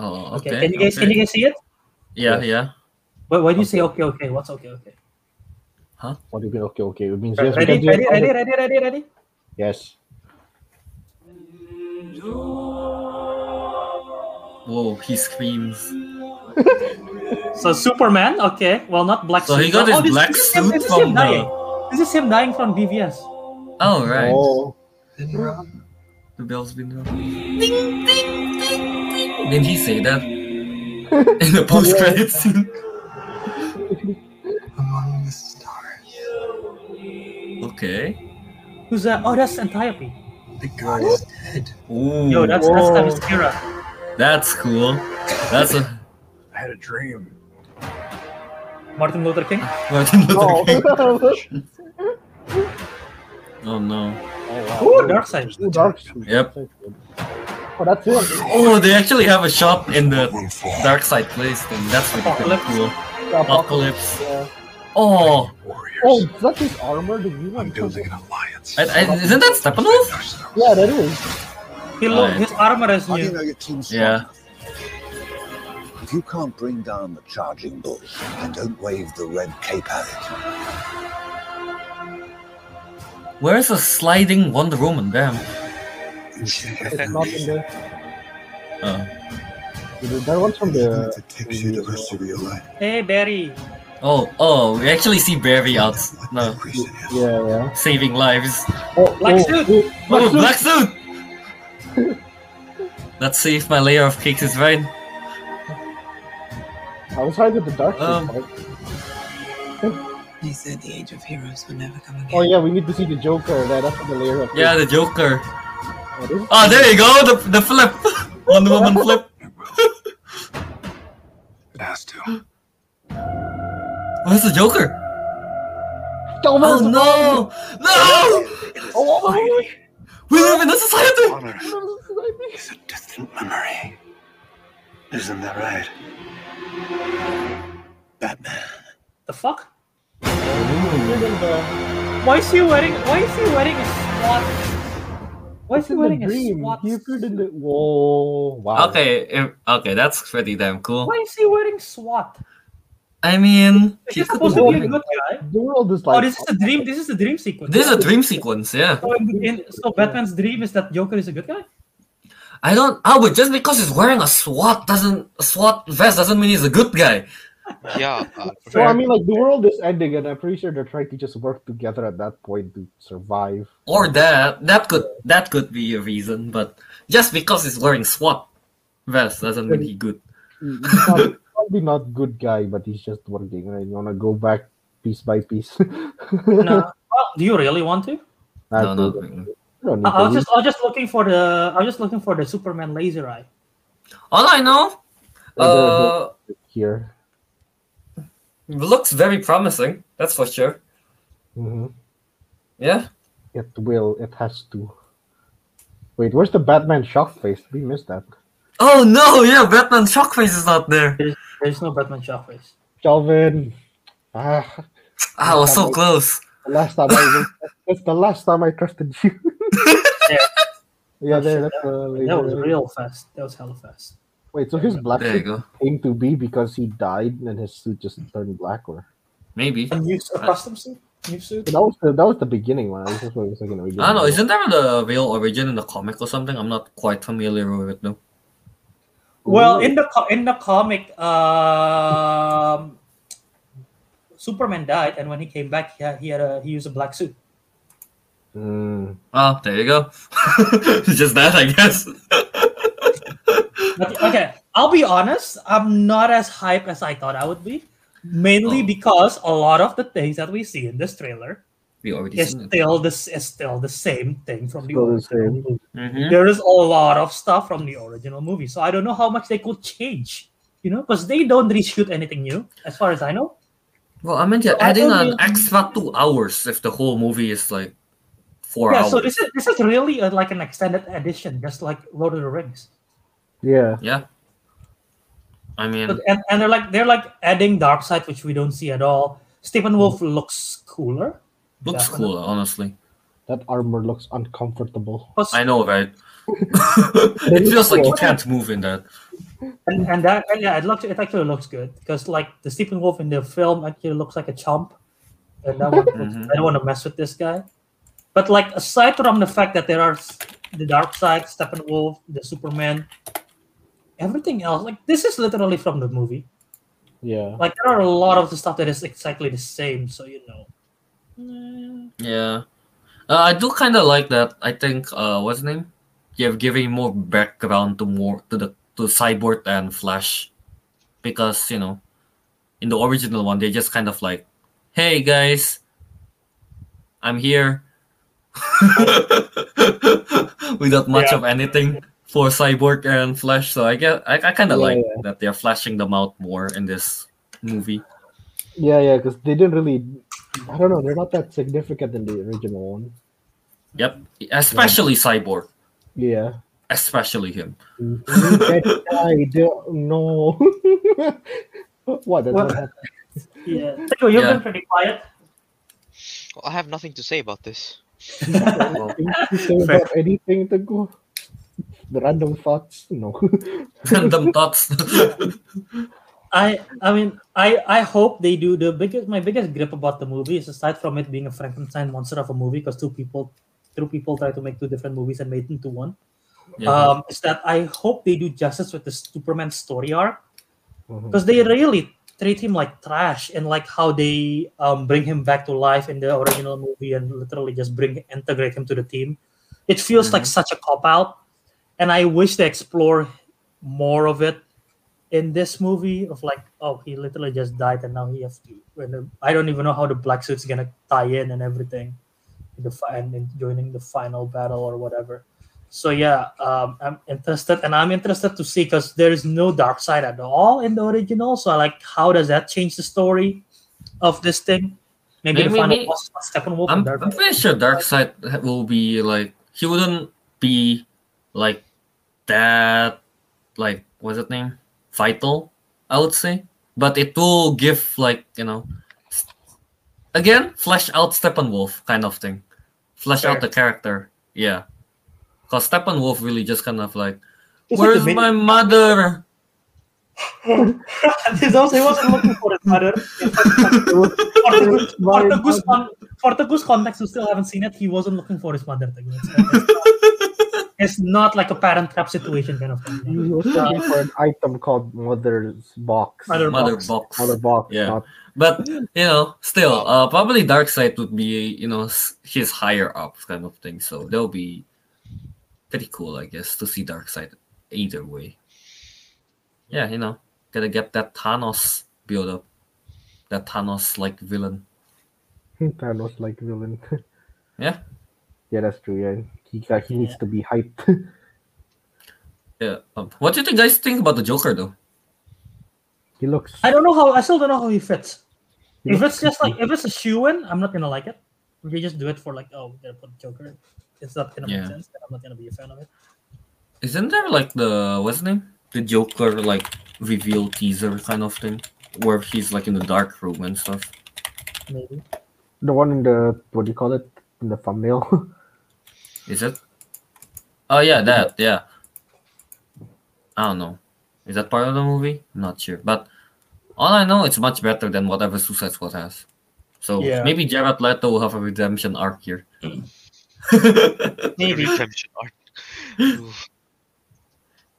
Oh, Okay. okay. Can you guys okay. can you guys see it? Yeah, yeah. Why, why do you say okay okay? What's okay okay? Huh? What do you mean? Okay, okay. It means yes. Ready ready ready ready ready ready. Yes. Whoa, he screams. So Superman, okay. Well, not black So suit. he got Oh, his this- black this is him- suit this is from dying. the. This is him dying from BVS. Oh right. Oh, The bell's been rung. Ding ding ding ding. Didn't he say that in the post credits scene? Among the stars. Okay. Who's that? Oh, that's Antiope. The god is dead. Ooh, Yo, that's that's Whoa. Themyscira. that's cool. That's a I had a dream. Martin Luther King. Martin Luther oh. King. Oh no. Oh, ooh, Darkseid. Ooh, Darkseid. Yep. Oh, that's it. Oh, they actually have a shop in the Darkseid place thing. That's pretty, pretty Apocalypse. cool. The Apocalypse. Yeah. Oh, Oh, is that his armor? The new I'm building an alliance. I, I, isn't that Steppenwolf? Yeah, that is. He look, Right. his armor is How do you new. know your team's Yeah. If you can't bring down the charging bull, then don't wave the red cape at it. Where's the sliding Wonder Woman? Damn. It's not in there. Oh. That one's from the. It takes you the rest of your life. Hey, Barry. Oh, oh, we actually see Barry out. No, Priest in his- Yeah, yeah. saving lives. Oh, Black oh, suit. oh, Oh, suit. black suit! Let's see if my layer of cakes is right. I was trying with the dark suit. Um, part. They said the age of heroes will never come again. Oh yeah, we need to see the Joker. That, that's the layer of. Yeah, the Joker. Oh, Oh, there you go, the, the flip. Wonder Woman flip. It has to. Oh, Where's the Joker? Kelvin, Oh no! No! Oh, my! We live in a society! Honor is a distant memory. Isn't that right? Batman. The fuck? oh, Why is he wearing? Why is he wearing a SWAT? Why is he wearing a dream. SWAT? He appeared in the. Whoa! Wow. Okay, if, okay, that's pretty damn cool. Why is he wearing SWAT? I mean, Is he he supposed to be be a good guy? The world is Oh, this is a dream. This is a dream sequence. This is a dream sequence, yeah. So, in, in, so Batman's dream is that Joker is a good guy. I don't. Oh, but just because he's wearing a SWAT doesn't a SWAT vest doesn't mean he's a good guy. Yeah. Uh, So I mean, like the world is ending, and I'm pretty sure they're trying to just work together at that point to survive. Or that that could that could be a reason, but just because he's wearing SWAT vest doesn't mean he good. He's not, probably not good guy, but he's just working. Right? You wanna go back piece by piece. No. Well, do you really want to? I No, no. don't- I don't I, I was just, I was just looking for the, I was just looking for the Superman laser eye. All I know, uh, here. Looks very promising. That's for sure. hmm Yeah. It will. It has to. Wait, where's the Batman shock face? We missed that. Oh no! Yeah, Batman Shockface is not there. There's no Batman Shockface. Kelvin. Ah, Ah, I was so close. the last time I that's the last time I trusted you. yeah, there. That's the That was real fast. That was hella fast. Wait, so his black There you suit go. came to be because he died and his suit just turned black, or Maybe. A new a custom suit, new suit. that was the that was the beginning one. I was just what I was thinking. the I don't know. Isn't there the real origin in the comic or something? I'm not quite familiar with it though. Well, in the in the comic, um, Superman died, and when he came back, he had, he had a he used a black suit. Mm, Oh, there you go. Just that, I guess. But, okay, I'll be honest. I'm not as hype as I thought I would be, mainly Oh. because a lot of the things that we see in this trailer we already is seen it. still this is still the same thing from the Still original same. movie. Mhm. There is a lot of stuff from the original movie, so I don't know how much they could change. You know, because they don't reshoot anything new, as far as I know. Well, I mean, you're I adding an really- extra two hours if the whole movie is like four yeah, hours. so this is this is really a, like an extended edition, just like Lord of the Rings. Yeah. Yeah. I mean, and, and they're like they're like adding Darkseid, which we don't see at all. Steppenwolf looks cooler. looks definitely. cool, honestly. That armor looks uncomfortable. Plus- I know, right? it feels like you can't move in that. and, and that and yeah, it looks it actually looks good because like the Steppenwolf in the film actually looks like a chump, and that one looks- Mhm. I don't want to mess with this guy. But like aside from the fact that there are the dark side, Steppenwolf, the Superman, everything else, like this is literally from the movie. Yeah. Like there are a lot of the stuff that is exactly the same. So you know. Yeah, uh, I do kind of like that. I think uh, what's his name? You're giving more background to more to the to Cyborg and Flash, because you know, in the original one they just kind of like, hey guys, I'm here, without much Yeah. of anything for Cyborg and Flash. So I get I, I kind of Yeah, like yeah. that they're flashing them out more in this movie. Yeah, yeah, because they didn't really. I don't know. They're not that significant in the original one. Yep, especially Cyborg, Yeah. especially him. that died. No. what? That's Well- what happened. Yeah. Teko, you've Yeah. been pretty quiet. Well, I have nothing to say about this. Anything to say about anything to go? The random thoughts? No. Random thoughts. I I mean I I hope they do the biggest my biggest grip about the movie is aside from it being a Frankenstein monster of a movie because two people two people try to make two different movies and made into one. Yeah. Um, is that I hope they do justice with the Superman story arc because they really treat him like trash and like how they um, bring him back to life in the original movie and literally just bring integrate him to the team. It feels like such a cop out, and I wish they explore more of it in this movie of like oh he literally just died and now he has to when the, I don't even know how the black suit's gonna tie in and everything in the and joining the final battle or whatever. So yeah, um, I'm interested, and I'm interested to see because there is no Darkseid at all in the original. So I like how does that change the story of this thing? Maybe, the Maybe- final maybe- boss Steppenwolf. I'm, and Dark I'm pretty sure Darkseid will be like he wouldn't be like that like what's it name? Vital I would say. But it will give like you know again flesh out Steppenwolf kind of thing. Flesh out the character. Yeah. Because Steppenwolf really just kind of like It's where's the my mother? He's also he wasn't looking for his mother. for the, for the goose con- for the goose context who still haven't seen it, he wasn't looking for his mother. Thing. It's, it's, it's not like a parent trap situation kind of He thing. was looking for an item called Mother's Box. Mother mother box. box Mother Box. Yeah. Not, but you know still uh probably Darkseid would be you know his higher up kind of thing so that'll be pretty cool i guess to see Darkseid either way yeah you know gotta get that thanos build up that thanos like villain Thanos like villain. Yeah. Yeah, that's true. Yeah, he got, he needs to be hyped. yeah um, what do you guys think about the joker though he looks. I don't know how. I still don't know how he fits. he If it's just like if it's a shoe in, I'm not gonna like it. If you just do it for like oh they're gonna put Joker, it's not gonna Yeah. make sense. Then I'm not gonna be a fan of it. isn't there like the what's his name the joker like reveal teaser kind of thing where he's like in the dark room and stuff Maybe. the one in the what do you call it in the thumbnail. Is it? Oh yeah, that yeah. I don't know. Is that part of the movie? Not sure. But all I know, it's much better than whatever Suicide Squad has. So Yeah. maybe Jared Leto will have a redemption arc here. Maybe. Redemption arc.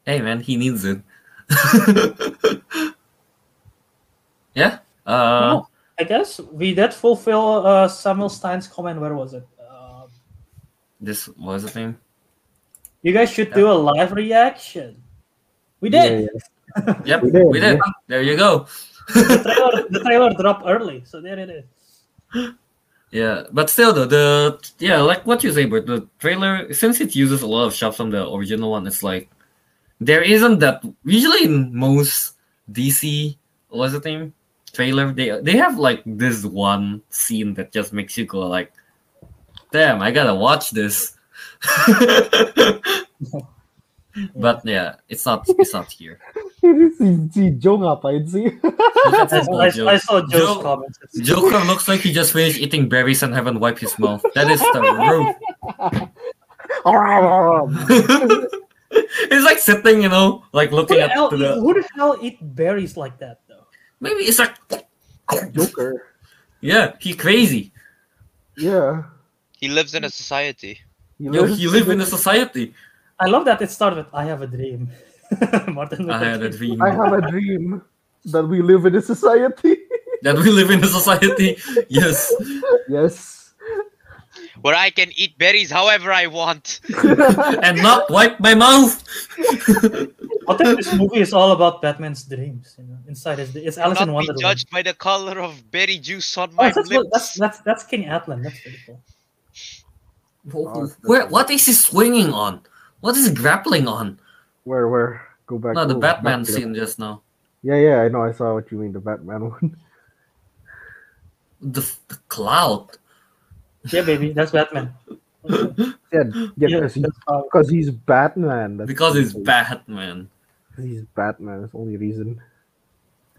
Hey man, he needs it. yeah. Uh, Oh, I guess we did fulfill uh, Samuel Stein's comment. Where was it? This was a thing? you guys should do a live reaction. We did. Yeah, Yep, We did, we did. yeah. There you go. the trailer, the trailer dropped early, so there it is. Yeah, but still though, the yeah, like what you say, but the trailer since it uses a lot of shots from the original one, it's like there isn't that usually in most DC what's the name trailer they they have like this one scene that just makes you go like, damn, I gotta watch this. but yeah, it's not it's not here. si, si Joe ngapain sih? Look I, I, saw Joe's Joe- comments. It's- Joker looks like he just finished eating berries and haven't wiped his mouth. That is the root. it's like sitting, you know, like looking the, up hell, the. who the hell eat berries like that though? Maybe it's like, Joker. yeah, he crazy. Yeah. He lives in a mm. society. He Yo, lives- he live in a society. I love that it started with "I have a dream." Martin I Luther had a dream I have a dream that we live in a society. that we live in a society. Yes. yes. Where I can eat berries however I want. And not wipe my mouth. What if this movie is all about Batman's dreams? You know, inside his it's Alice Not in be Wonderland. judged by the color of berry juice on Oh, my that's, lips. that's that's that's King Atlan. That's pretty cool. Oh, where? What is he swinging on? What is he grappling on? where where? Go back. No, the oh, Batman back to the- scene just now. Yeah, yeah, I know. I saw what you mean. The Batman one. The, the cloud. Yeah, baby, that's Batman. yeah, yeah, Yeah, because he's, that's how- 'cause he's Batman. That's Because he's the- Batman. 'cause He's Batman. That's the only reason.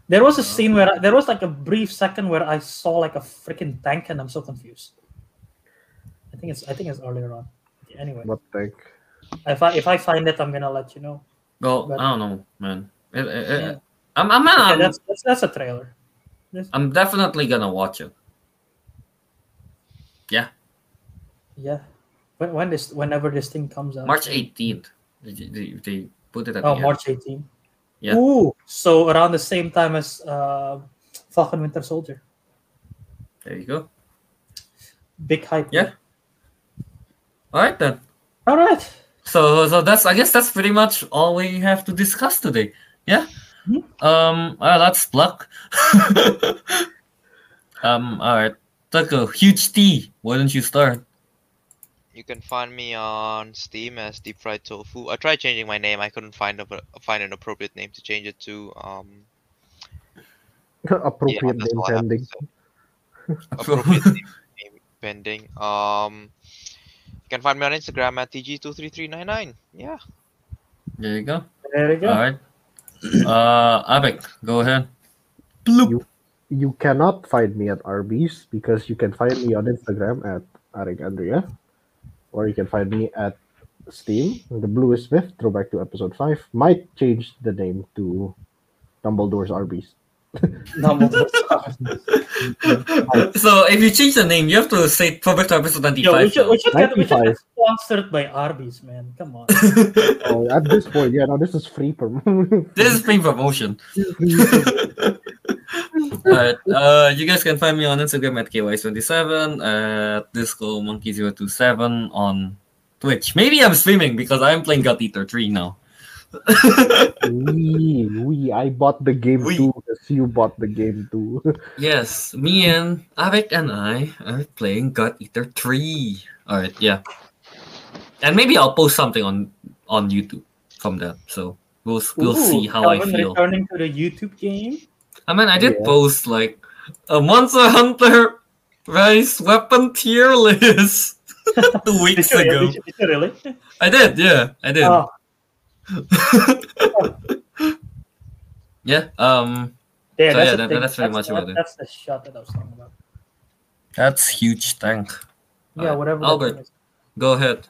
There was a scene oh. where I, there was like a brief second where I saw like a freaking tank, and I'm so confused. I think it's I think it's earlier on. Anyway, What the heck? if I if I find it, I'm gonna let you know. Well, But- I don't know, man. It- it- it- Yeah. I'm, I'm, Yeah, I'm, that's, that's that's a trailer. I'm definitely gonna watch it. Yeah, Yeah. when when this whenever this thing comes out. March 18th. They, they, they put it at Oh, the March 18. Yeah. Ooh, so around the same time as uh, Falcon Winter Soldier. There you go. Big hype. Yeah. All right then. All right. So so that's I guess that's pretty much all we have to discuss today. Yeah. Mhm. Um. Uh, that's luck. um. All right. Like a huge T. Why don't you start? You can find me on Steam as Deep Fried Tofu. I tried changing my name. I couldn't find a find an appropriate name to change it to. Um, Appropriate that's name all I have to pending. say. appropriate name, name pending. Um, you can find me on Instagram at tg23399. Yeah. There you go. There you go. All right. Uh, Abek, go ahead. Bloop. You cannot find me at Arby's because you can find me on Instagram at Ariq Andria, or you can find me at Steam. The Blue is Smith. Throwback to episode five. Might change the name to Dumbledore's Arby's. Dumbledore. so if you change the name, you have to say throwback to episode Yo, we 95. should, we should get we should get sponsored by Arby's, man. Come on. Oh, at this point, yeah, no, this is free per. this is free promotion. Alright, uh, you guys can find me on Instagram at KY27, at Disco Monkey027 on Twitch. Maybe I'm streaming because I'm playing God Eater 3 now. we, we, I bought the game We. too. Because you bought the game too. yes, me and Avik and I are playing God Eater 3. Alright, yeah. And maybe I'll post something on on YouTube from that. So we'll we'll Ooh, see how I feel. returning to the YouTube game. I mean, I did Yeah. post like a Monster Hunter Rise weapon tier list two Did weeks you, ago. did you, did you really? I did, yeah, I did. Oh, yeah, um, there, So, that's yeah, that- that's pretty that's, much what it is. That's the shot that I was talking about. that's huge tank. Yeah, Alright, whatever. Albert. Go ahead.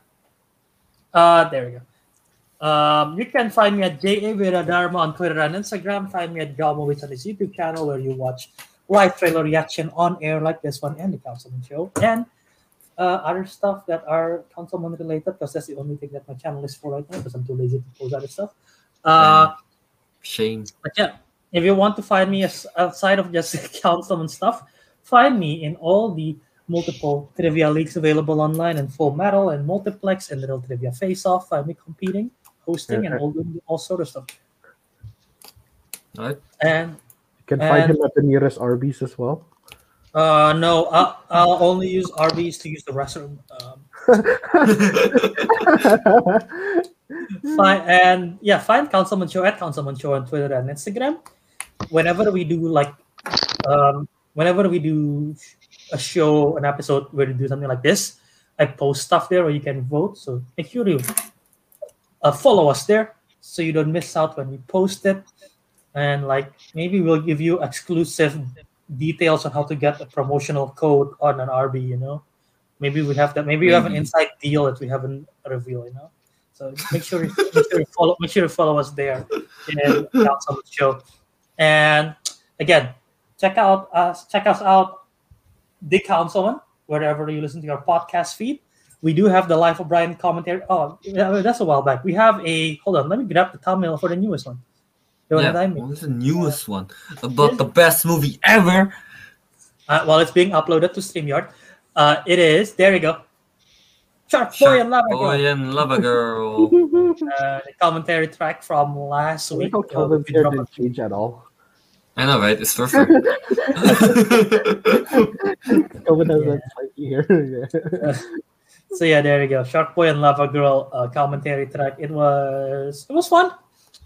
Uh, there we go. Um, you can find me at JA Dharma on Twitter and Instagram. Find me at Galmovich on his YouTube channel where you watch live trailer reaction on air like this one and the Councilmen Show and uh, other stuff that are Councilmen related because that's the only thing that my channel is for right now because I'm too lazy to post other stuff. Uh, Shame. but yeah, if you want to find me as, outside of just Councilmen stuff, find me in all the multiple trivia leagues available online and Full Metal and Multiplex and Little Trivia Face Off. Find me competing, hosting, and all, all sort of stuff. Alright. And You can find And- him at the nearest Arby's as well. Uh, no, I'll, I'll only use Arby's to use the restroom. Um, find, and yeah, find Councilmen Show at Councilmen Show on Twitter and Instagram. Whenever we do like, um, whenever we do a show, an episode where we do something like this, I post stuff there where you can vote. So make sure you uh, follow us there so you don't miss out when we post it. And like maybe we'll give you exclusive details on how to get a promotional code on an RB. You know, maybe we have that. Maybe you have an inside deal that we haven't revealed. You know. So make sure you, make sure you follow make sure you follow us there in Council Show. And again, check out us check us out, The Councilmen, wherever you listen to your podcast feed. we do have the Life of Brian commentary. Oh, that's a while back. We have a hold on. Let me grab the thumbnail for the newest one. The one Yeah, that I made. what's the newest one about the best movie ever? Uh, while it's being uploaded to StreamYard, uh, it is there. You go. Shark Boy and Lava Girl. Boy and Lava Girl. Uh, the commentary track from last I week. like how Uh, Kelvin's we hair dropped didn't change at all. I know, right? It's perfect. Kelvin has Yeah. that spiky hair. yeah. So yeah, there you go. Shark Boy and Lava Girl uh, commentary track. It was it was fun.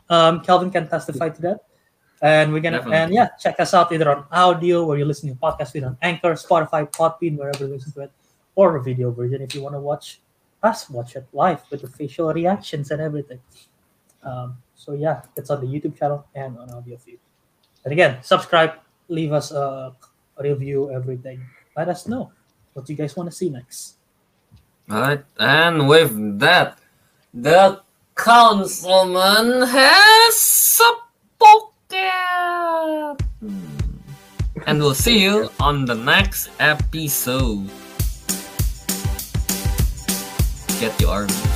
Um, Kelvin can testify to that. And we're gonna Definitely. and yeah, check us out either on audio where you're listening to podcast feed on Anchor, Spotify, Podbean, wherever you listen to it, or a video version if you want to watch us watch it live with the facial reactions and everything. Um, so yeah, it's on the YouTube channel and on audio feed. And again, subscribe, leave us a, review, everything. Let us know what you guys want to see next. Alright, and with that, the councilmen has spoken. And we'll see you on the next episode. Get your army.